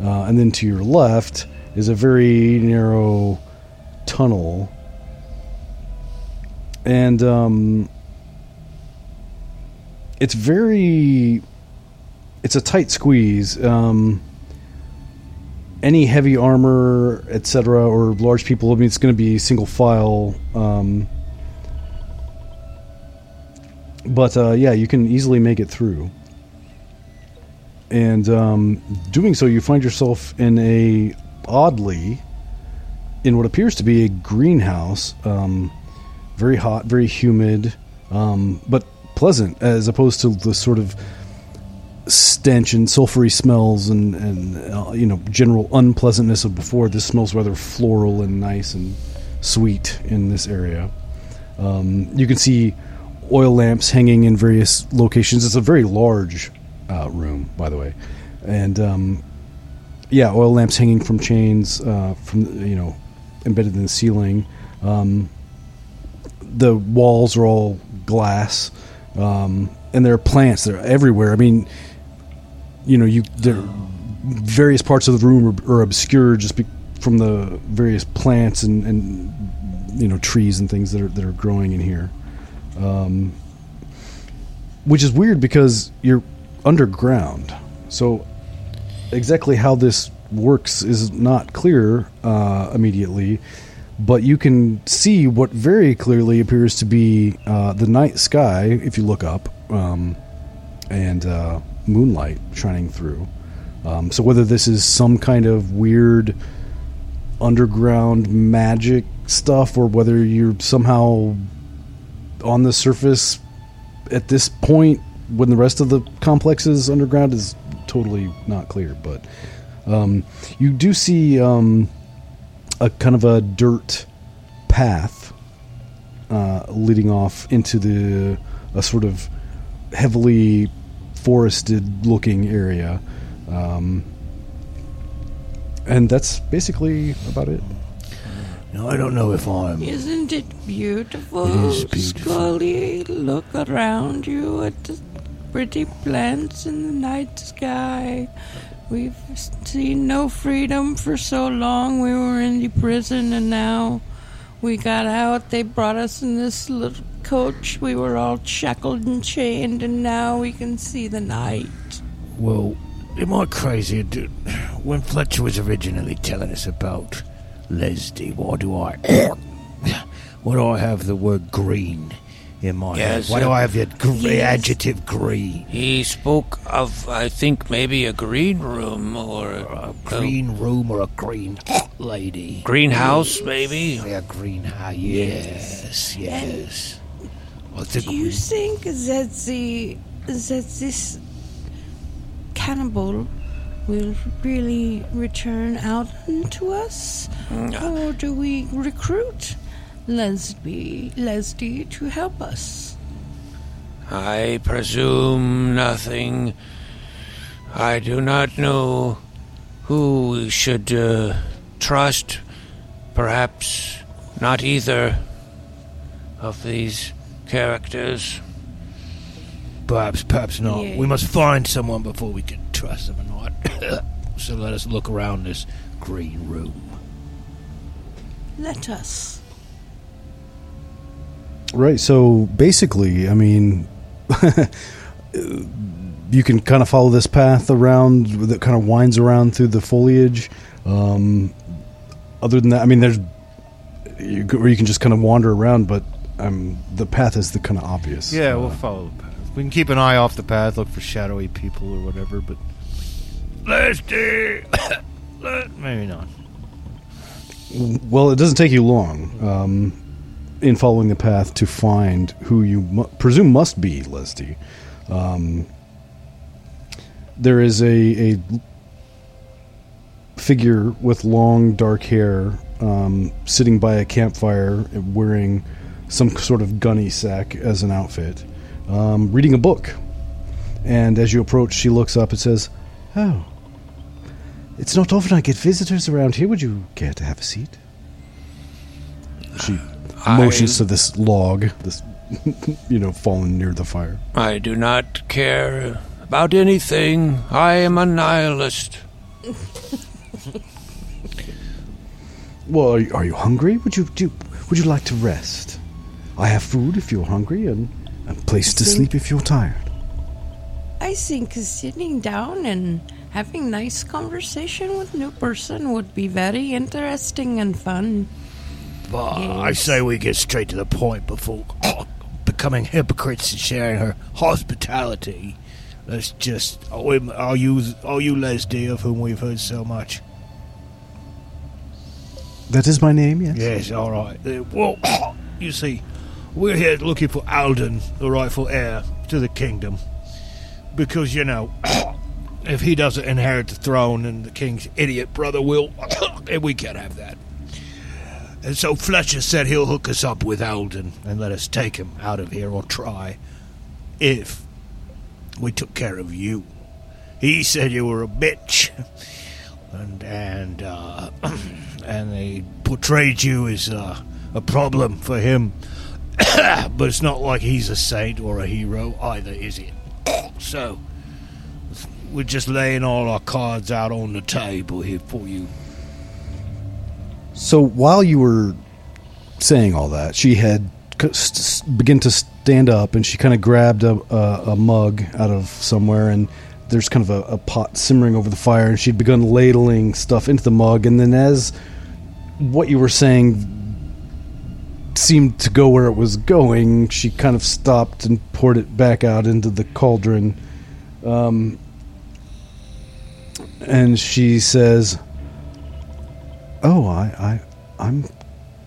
S1: Uh, and then to your left is a very narrow tunnel. And um, it's very. It's a tight squeeze. Um, any heavy armor, etc., or large people, I mean, it's going to be single file. Um, but uh, yeah, you can easily make it through and um, doing so, you find yourself in a oddly in what appears to be a greenhouse. Um, very hot, very humid, um, but pleasant as opposed to the sort of stench and sulfury smells and and uh, you know general unpleasantness of before. This smells rather floral and nice and sweet in this area. Um, you can see oil lamps hanging in various locations. It's a very large uh, room, by the way, and um, yeah, oil lamps hanging from chains uh, from you know embedded in the ceiling. Um, the walls are all glass, um, and there are plants. They're everywhere. I mean, you know, you there various parts of the room are, are obscured just be, from the various plants and, and you know trees and things that are that are growing in here. Um, which is weird because you're underground. So exactly how this works is not clear uh, immediately, but you can see what very clearly appears to be uh, the night sky if you look up, um, and uh, moonlight shining through. Um, so whether this is some kind of weird underground magic stuff, or whether you're somehow on the surface at this point when the rest of the complex is underground is totally not clear. But um, you do see um, a kind of a dirt path uh, leading off into the a sort of heavily forested looking area. Um, and that's basically about it.
S5: Now, I don't know if I'm.
S2: Isn't it beautiful,
S5: It is beautiful.
S2: Scully? Look around you at the pretty plants in the night sky. We've seen no freedom for so long. We were in the prison, and now we got out. They brought us in this little coach. We were all shackled and chained, and now we can see the night.
S5: Well, am I crazy? Do- When Fletcher was originally telling us about Leslie, why do I. why do I have the word green in my
S3: Yes,
S5: head? Why do
S3: uh,
S5: I have the gr-
S2: Yes.
S5: adjective green?
S3: He spoke of, I think, maybe a green room or a,
S5: A green room or a green lady?
S3: greenhouse, maybe.
S5: Yeah, green. Ah, yes, yes.
S4: I think
S2: Do you think that the that this cannibal will really return out to us, or do we recruit Leslie Leslie to help us?
S3: I presume nothing. I do not know who we should uh, trust. Perhaps not either of these characters.
S4: perhaps, perhaps not.
S2: Yeah.
S4: We must find someone before we can trust them or not. so let us look around this green room.
S2: Let us.
S1: Right. So basically, I mean, you can kind of follow this path around that kind of winds around through the foliage. Um, other than that, I mean, there's you, or you can just kind of wander around, but um, the path is the kind of obvious.
S7: Yeah,
S1: Uh,
S7: we'll follow the path. We can keep an eye off the path, look for shadowy people or whatever, but
S4: Leslie!
S7: maybe not.
S1: Well, it doesn't take you long um, in following the path to find who you mu- presume must be Leslie. Um, there is a, a figure with long dark hair um, sitting by a campfire wearing some sort of gunny sack as an outfit, um, reading a book. And as you approach, she looks up and says, Oh, it's not often I get visitors around here. Would you care to have a seat? She
S3: I-
S1: motions to this log, this, you know, fallen near the fire.
S3: I do not care about anything. I am a nihilist.
S1: Well, are you, are you hungry? Would you do? Would you like to rest? I have food if you're hungry, and a place to
S2: think-
S1: sleep if you're tired.
S2: I think sitting down and having nice conversation with new person would be very interesting and fun.
S4: But I say we get straight to the point before becoming hypocrites and sharing her hospitality. Let's just. Are, are you are you Leslie of whom we've heard so much?
S1: That is my name. Yes.
S4: Yes, all right. Uh, well, you see, we're here looking for Alden, the rightful heir to the kingdom, because you know, if he doesn't inherit the throne, and the king's idiot brother will, and we can't have that. And so Fletcher said he'll hook us up with Alden and let us take him out of here, or try, if we took care of you. He said you were a bitch, and and uh, and they portrayed you as uh, a problem for him. but it's not like he's a saint or a hero either, is it? so we're just laying all our cards out on the table here for you.
S1: So while you were saying all that, she had c- s- s- begin to stand up, and she kind of grabbed a, a, a mug out of somewhere, and there's kind of a, a pot simmering over the fire, and she'd begun ladling stuff into the mug, and then as what you were saying seemed to go where it was going, she kind of stopped and poured it back out into the cauldron. Um, and she says, "Oh, I, I, I'm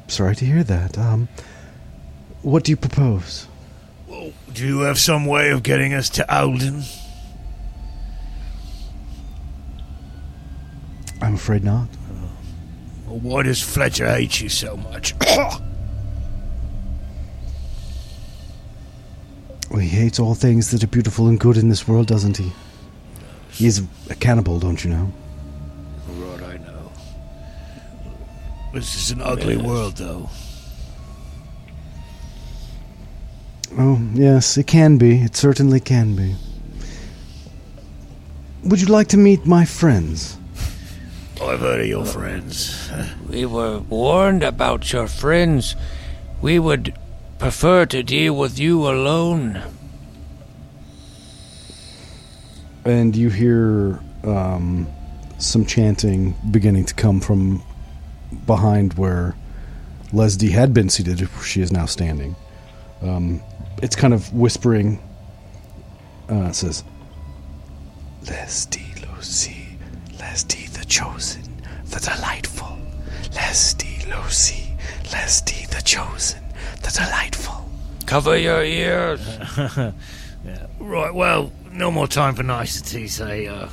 S1: sorry to hear that. Um, what do you propose?"
S4: Do you have some way of getting us to Alden?
S1: I'm afraid not.
S4: Or why does Fletcher hate you so much?
S1: Well, he hates all things that are beautiful and good in this world, doesn't he? He's a cannibal, don't you know?
S4: right, I know. This is an ugly world, though.
S1: Oh, yes, it can be. It certainly can be. Would you like to meet my friends?
S4: Oh, I've heard of your friends.
S3: We were warned about your friends. We would prefer to deal with you alone.
S1: And you hear um, some chanting beginning to come from behind where Leslie had been seated. She is now standing. Um, it's kind of whispering. Uh, it says, Leslie Lucy, Leslie the chosen, the delightful. Leslie Lucy, Leslie the chosen, delightful.
S3: Cover your ears.
S5: Right, well, no more time for niceties. I, uh,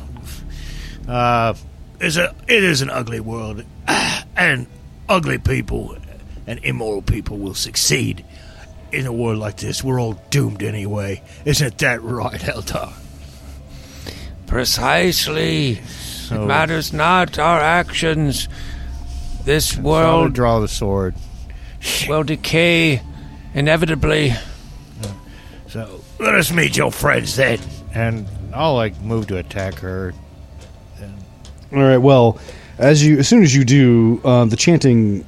S5: uh, it's a, it is an ugly world, and ugly people and immoral people will succeed. In a world like this, we're all doomed anyway. Isn't that right, Eldar?
S3: Precisely.
S4: So
S3: It matters not our actions. This world
S4: draw the sword.
S3: Will decay inevitably.
S5: So, let us meet your friends then.
S4: and I'll like move to attack her.
S1: All right. Well, as you as soon as you do, uh, the chanting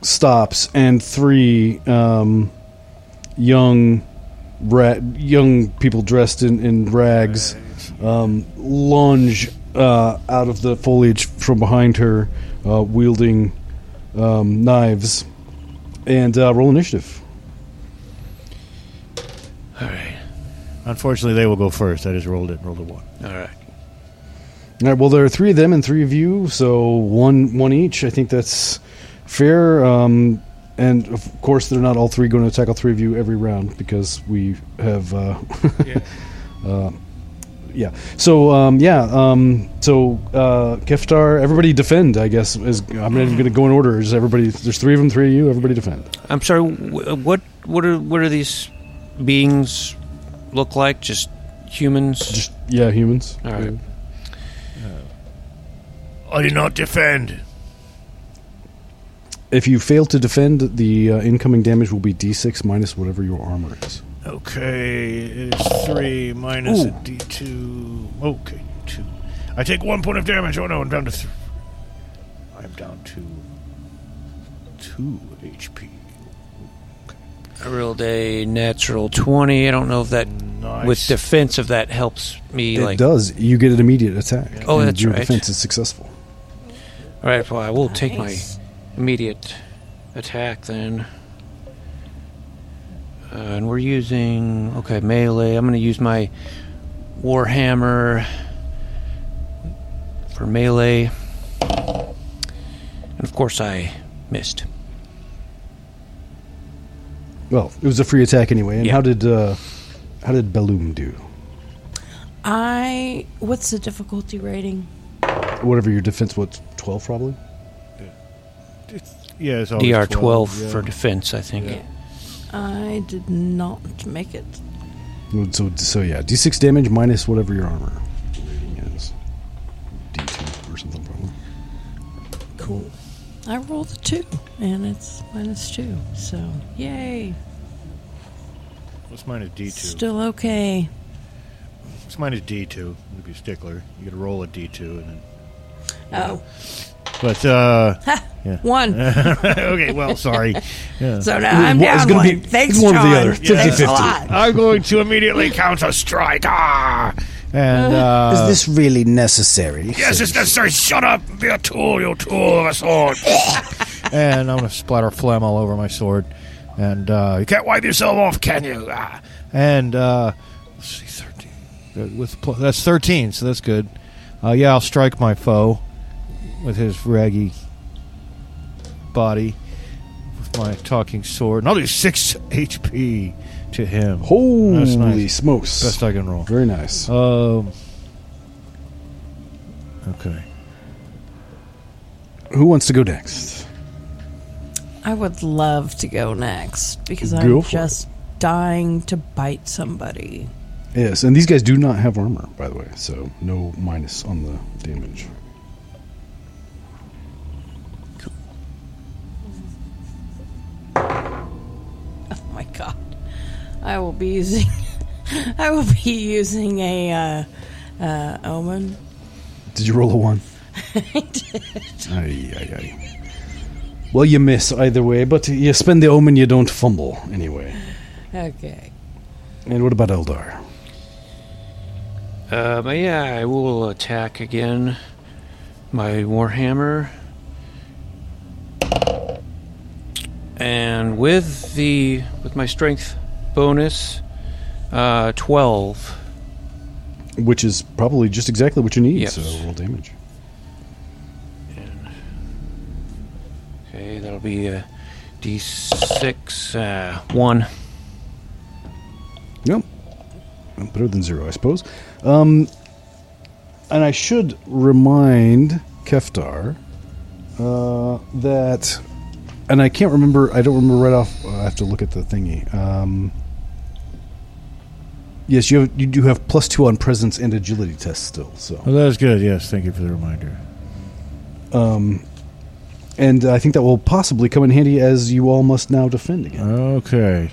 S1: stops, and three um, young ra- young people dressed in, in rags um, lunge uh, out of the foliage from behind her, uh, wielding um, knives, and uh, roll initiative.
S3: All right.
S4: Unfortunately, they will go first. I just rolled it. Rolled a one.
S3: All right.
S1: All right. Well, there are three of them and three of you, so one one each. I think that's fair. Um, and of course, they're not all three going to attack all three of you every round because we have. Uh, uh, yeah. So um, yeah. Um, so uh, Keftar, everybody defend. I guess is I'm not even going to go in order. Is everybody? There's three of them. Three of you. Everybody defend.
S3: I'm sorry. What what are what are these beings look like? Just humans?
S1: Just yeah, humans.
S3: All right.
S5: I do not defend.
S1: If you fail to defend, the uh, incoming damage will be D6 minus whatever your armor is.
S5: Okay, it is three minus
S1: Ooh.
S5: d2. Okay, two. I take one point of damage. Oh no, I'm down to three. I'm down to two HP. Okay.
S3: I rolled a natural twenty. I don't know if that
S5: Nice.
S3: with defense if that helps me.
S1: It
S3: like,
S1: does. You get an immediate attack.
S3: Oh,
S1: and
S3: that's
S1: your
S3: right.
S1: defense is successful.
S3: all right. Well, I will take my immediate attack then. Uh, and we're using okay melee. I'm going to use my warhammer for melee, and of course I missed.
S1: Well, it was a free attack anyway. And
S3: Yeah.
S1: how did uh, how did Belloom do?
S2: I. What's the difficulty rating?
S1: Whatever your defense was, twelve probably.
S4: Yeah, it's always
S3: DR 12
S4: yeah.
S3: for defense, I think.
S2: Yeah. I did not make it.
S1: So so yeah, D six damage minus whatever your armor is. D two or something probably.
S2: Cool. I rolled a two, and it's minus two. So, yay.
S4: What's minus D two.
S2: Still okay.
S4: What's minus D two. To be a stickler, you got to roll a D two and then.
S2: Oh,
S4: But uh,
S2: one.
S4: okay, well, sorry. Yeah.
S2: So now I'm
S1: Well, it's
S2: down
S1: gonna
S2: one.
S1: be-
S2: Thanks,
S1: it's one or
S2: John.
S1: the other.
S2: Thanks
S1: 50-50.
S2: a lot.
S5: I'm going to immediately counter strike. Ah!
S4: And uh, is
S1: this really necessary?
S5: Yes, it's necessary. Shut up. Be a tool, you tool of a sword.
S4: and I'm gonna splatter phlegm all over my sword, and uh,
S5: You can't wipe yourself off, can you? Ah.
S4: and uh, let's see, thirteen. With pl- that's thirteen, so that's good. Uh, yeah, I'll strike my foe with his raggy body with my talking sword, Another six HP to him.
S1: Holy
S4: That's nice.
S1: smokes!
S4: Best I can roll.
S1: Very nice.
S4: Um. Okay.
S1: Who wants to go next?
S2: I would love to go next because
S1: Go
S2: I'm
S1: for it.
S2: just dying to bite somebody.
S1: Yes, and these guys do not have armor, by the way, so no minus on the damage.
S2: I will be using I will be using a uh, uh, omen.
S1: Did you roll a one?
S2: I did.
S1: Aye, aye, aye. Well, you miss either way, but you spend the omen, you don't fumble anyway.
S2: Okay.
S1: And what about Eldar?
S3: Uh, but yeah, I will attack again. My warhammer, and with the with my strength bonus, uh, twelve.
S1: Which is probably just exactly what you need,
S3: Yes.
S1: so roll damage.
S3: Okay, that'll be a d6 uh, one.
S1: Yep. Better than zero, I suppose. Um, and I should remind Keftar uh, that, and I can't remember. I don't remember right off. I have to look at the thingy. Um, yes, you have, you do have plus two on presence and agility tests still. So,
S4: Oh, that was good. Yes, thank you for the reminder.
S1: um, and I think that will possibly come in handy as you all must now defend again.
S4: Okay.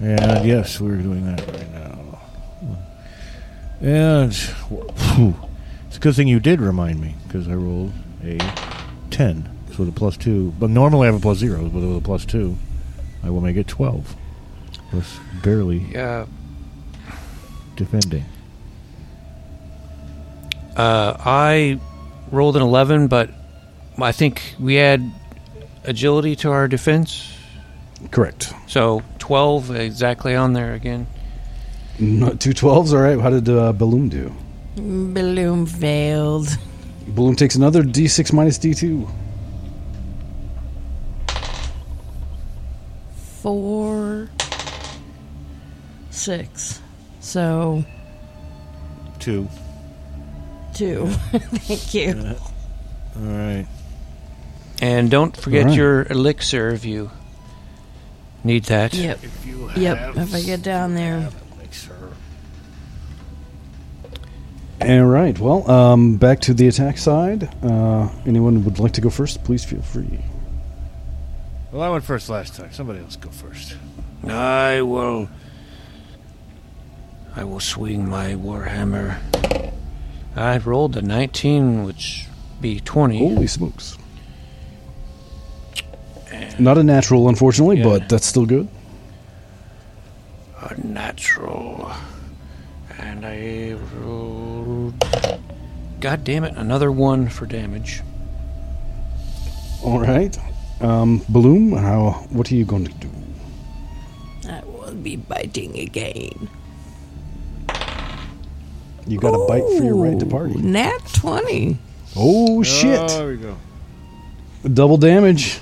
S4: And yes, we're doing that right now. And whew, it's a good thing you did remind me because I rolled a ten, so with a plus two. But normally I have a plus zero, but with a plus two, I will make it twelve. Plus barely
S3: Yeah.
S4: Defending.
S3: Uh, I rolled an 11, but I think we add agility to our defense.
S1: Correct.
S3: So 12 exactly on there again.
S1: No, two twelves. All right. How did uh, Balloon do?
S2: Balloon failed.
S1: Balloon takes another D6 minus D2.
S2: Four, six. So
S4: Two.
S2: two. Thank you.
S4: All right.
S3: And don't forget
S1: All right.
S3: your elixir if you need that.
S2: Yep.
S5: If you
S2: Yep. If I get down there.
S1: All right. Well, um, back to the attack side. Uh, anyone would like to go first? Please feel free.
S4: Well, I went first last time. Somebody else go first.
S3: I will. I will swing my warhammer. I rolled a 19, which be 20.
S1: Holy smokes! Not a natural, unfortunately,
S3: Yeah.
S1: but that's still good.
S3: A natural. And I rolled. God damn it, another one for damage.
S1: All right. Um, Bloom, how? What are you going to do?
S2: I will be biting again.
S1: You got a bite for your right to party.
S2: Nat 20.
S1: Oh shit!
S4: Oh, there we go.
S1: Double damage.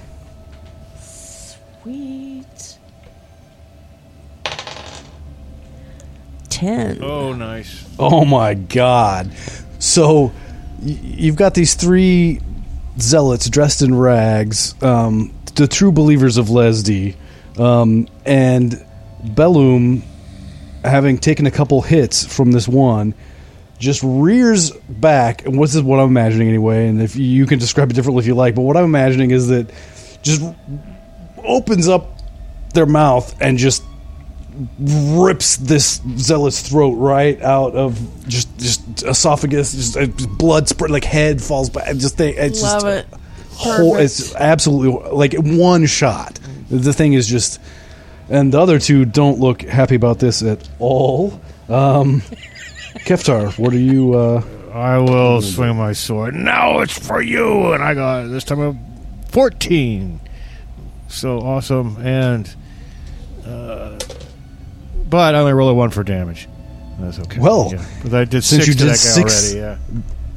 S2: Sweet. 10.
S4: Oh, nice.
S1: Oh my god. So y- you've got these three zealots dressed in rags, um, the true believers of Lesdy, um, and Bellum, having taken a couple hits from this one, just rears back. And this is what I'm imagining anyway. And if you can describe it differently if you like, but what I'm imagining is that just opens up their mouth and just rips this zealot's throat right out of just just esophagus, just uh, blood spread like head falls back. Just think it's
S2: Love
S1: just
S2: it.
S1: whole, it's absolutely like one shot. The thing is just, and the other two don't look happy about this at all. Um, Keftar, what are you? Uh,
S4: I will swing my sword. Now it's for you, and I got this time a fourteen. So awesome, and uh, but I only roll a one for damage. That's okay.
S1: Well,
S4: yeah. but I did
S1: since
S4: six
S1: you did six-
S4: already.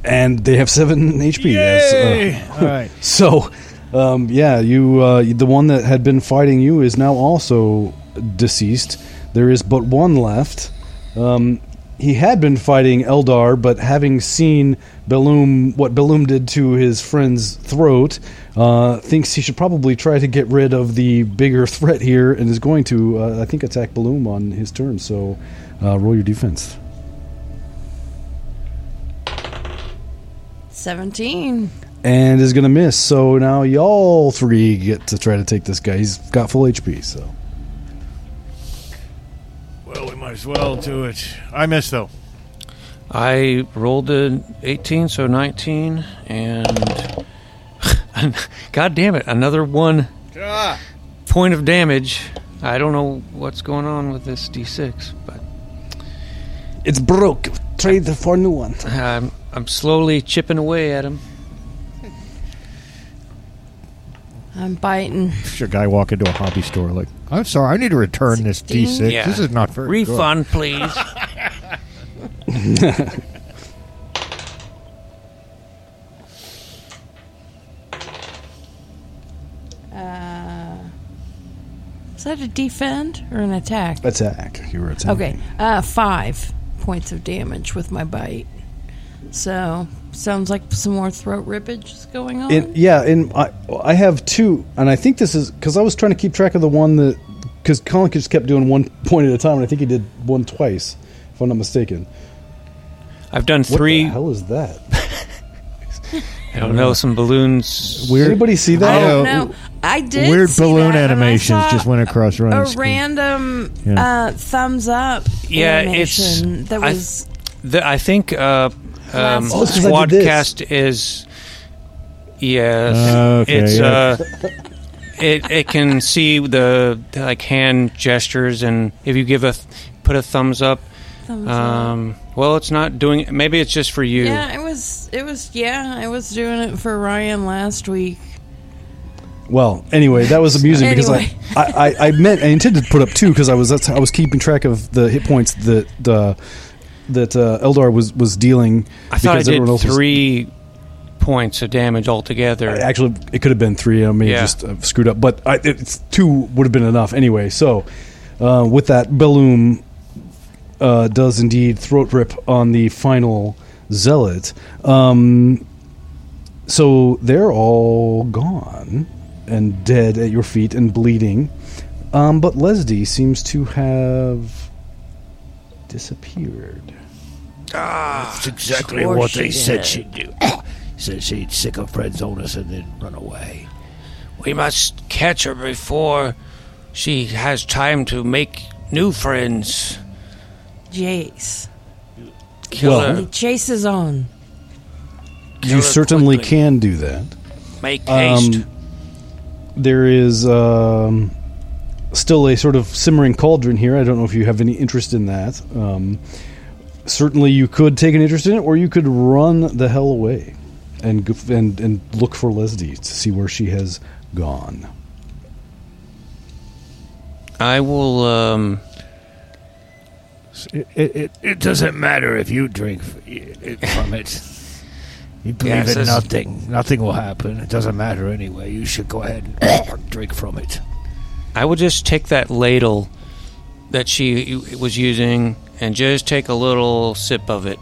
S1: and they have seven HP.
S4: Yeah.
S1: yes, uh,
S4: Yay! All right.
S1: So, um, yeah, you uh, the one that had been fighting you is now also deceased. There is but one left. Um, he had been fighting Eldar, but having seen Belum, what Belum did to his friend's throat, uh, thinks he should probably try to get rid of the bigger threat here, and is going to, uh, I think, attack Belum on his turn. So, uh, roll your defense.
S2: 17.
S1: and is going to miss. So now y'all three get to try to take this guy. He's got full HP. So
S4: Well, we might as well do it. I missed though.
S3: I rolled a 18, so 19, and God damn it, another one
S4: Ah!
S3: point of damage. I don't know what's going on with this d6, but
S1: it's broke. Trade it for new one.
S3: I'm I'm slowly chipping away at him.
S2: I'm biting.
S4: Should a guy walk into a hobby store like, I'm sorry, I need to return this
S2: Sixteen?
S4: D6.
S3: Yeah.
S4: This is not very good."
S3: Refund, please.
S2: Is that a defend or an attack?
S1: Attack. You were attacking.
S2: Okay, uh, five points of damage with my bite. So sounds like some more throat rippage is going on.
S1: And yeah, and I I have two, and I think this is because I was trying to keep track of the one that because Colin just kept doing one point at a time, and I think he did one twice, if I'm not mistaken.
S3: I've done
S1: What
S3: three.
S1: the hell is that?
S3: I don't know. Some balloons.
S1: Did anybody see that?
S2: I don't
S4: know.
S2: know. I did
S4: Weird
S2: see
S4: balloon
S2: that, and I
S4: animations
S2: saw
S4: just went across
S2: a
S4: Ryan's screen.
S2: random
S4: Yeah.
S2: uh, thumbs up.
S3: Yeah, it's-
S2: animation that
S3: I-
S2: was.
S3: The, I think uh, um,
S2: Oh,
S1: it's 'cause I did this.
S3: SquadCast is. Yes,
S4: Okay,
S3: it's
S4: yeah.
S3: uh, it it can see the like hand gestures, and if you give a th- put a thumbs up,
S2: thumbs up.
S3: um, well, it's not doing. Maybe it's just for you.
S2: Yeah, it was. It was. Yeah, I was doing it for Ryan last week.
S1: Well, anyway, that was amusing
S2: Anyway.
S1: because I, I, I meant I intended to put up two because I was that's, I was keeping track of the hit points that uh, that uh, Eldar was was dealing.
S3: I thought I did
S1: else was-
S3: three points of damage altogether.
S1: Actually, it could have been three. I may
S3: Yeah.
S1: have just uh, screwed up, but I, it's, two would have been enough anyway. So, uh, with that, Belloom uh, does indeed throat rip on the final zealot. Um, so they're all gone and dead at your feet and bleeding. Um, but Lesdy seems to have disappeared.
S5: That's exactly what
S2: she
S5: they said
S2: did.
S5: she'd do. said she'd sick her friends on us and then run away.
S3: We must catch her before she has time to make new friends.
S2: Jace.
S3: Kill
S1: Well-
S3: her.
S2: The chase is on.
S3: Kill
S1: you certainly
S3: quickly.
S1: can do that.
S3: Make haste.
S1: Um, there is um, still a sort of simmering cauldron here. I don't know if you have any interest in that. Um, certainly, you could take an interest in it, or you could run the hell away and and and look for Lesdy to see where she has gone.
S3: I will. Um,
S5: It, it, it, it doesn't matter if you drink from it. You believe
S3: Yeah, it
S5: in nothing. Nothing will happen. It doesn't matter anyway. You should go ahead and drink from it.
S3: I will just take that ladle that she was using and just take a little sip of it.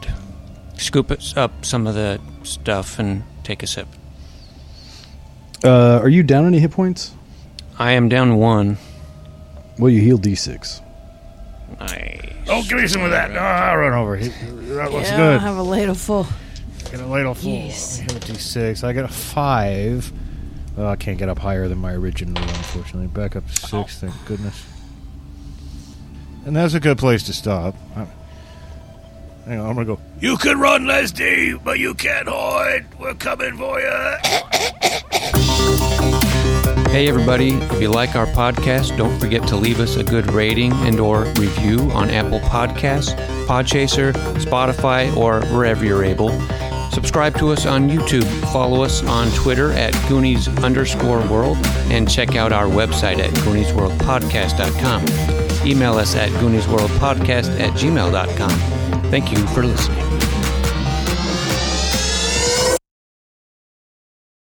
S3: Scoop it up some of the stuff and take a sip.
S1: Uh, are you down any hit points?
S3: I am down one.
S1: Well, you heal D6.
S3: I
S5: Oh, give me some of that.
S4: Ah, I'll run over. He- That looks
S2: yeah, I
S4: good.
S2: have a ladle full.
S4: Get a ladle full.
S2: Yes.
S4: I have a D6. I got a five. Well, I can't get up higher than my original, unfortunately. Back up to six, thank goodness. And that's a good place to stop. I- Hang on, I'm gonna go.
S5: You can run, Lesdy, but you can't hide. We're coming for you.
S3: Hey everybody, if you like our podcast, don't forget to leave us a good rating and or review on Apple Podcasts, Podchaser, Spotify, or wherever you're able. Subscribe to us on YouTube, follow us on Twitter at Goonies underscore world, and check out our website at GooniesWorldPodcast.com. Email us at GooniesWorldPodcast at gmail.com. Thank you for listening.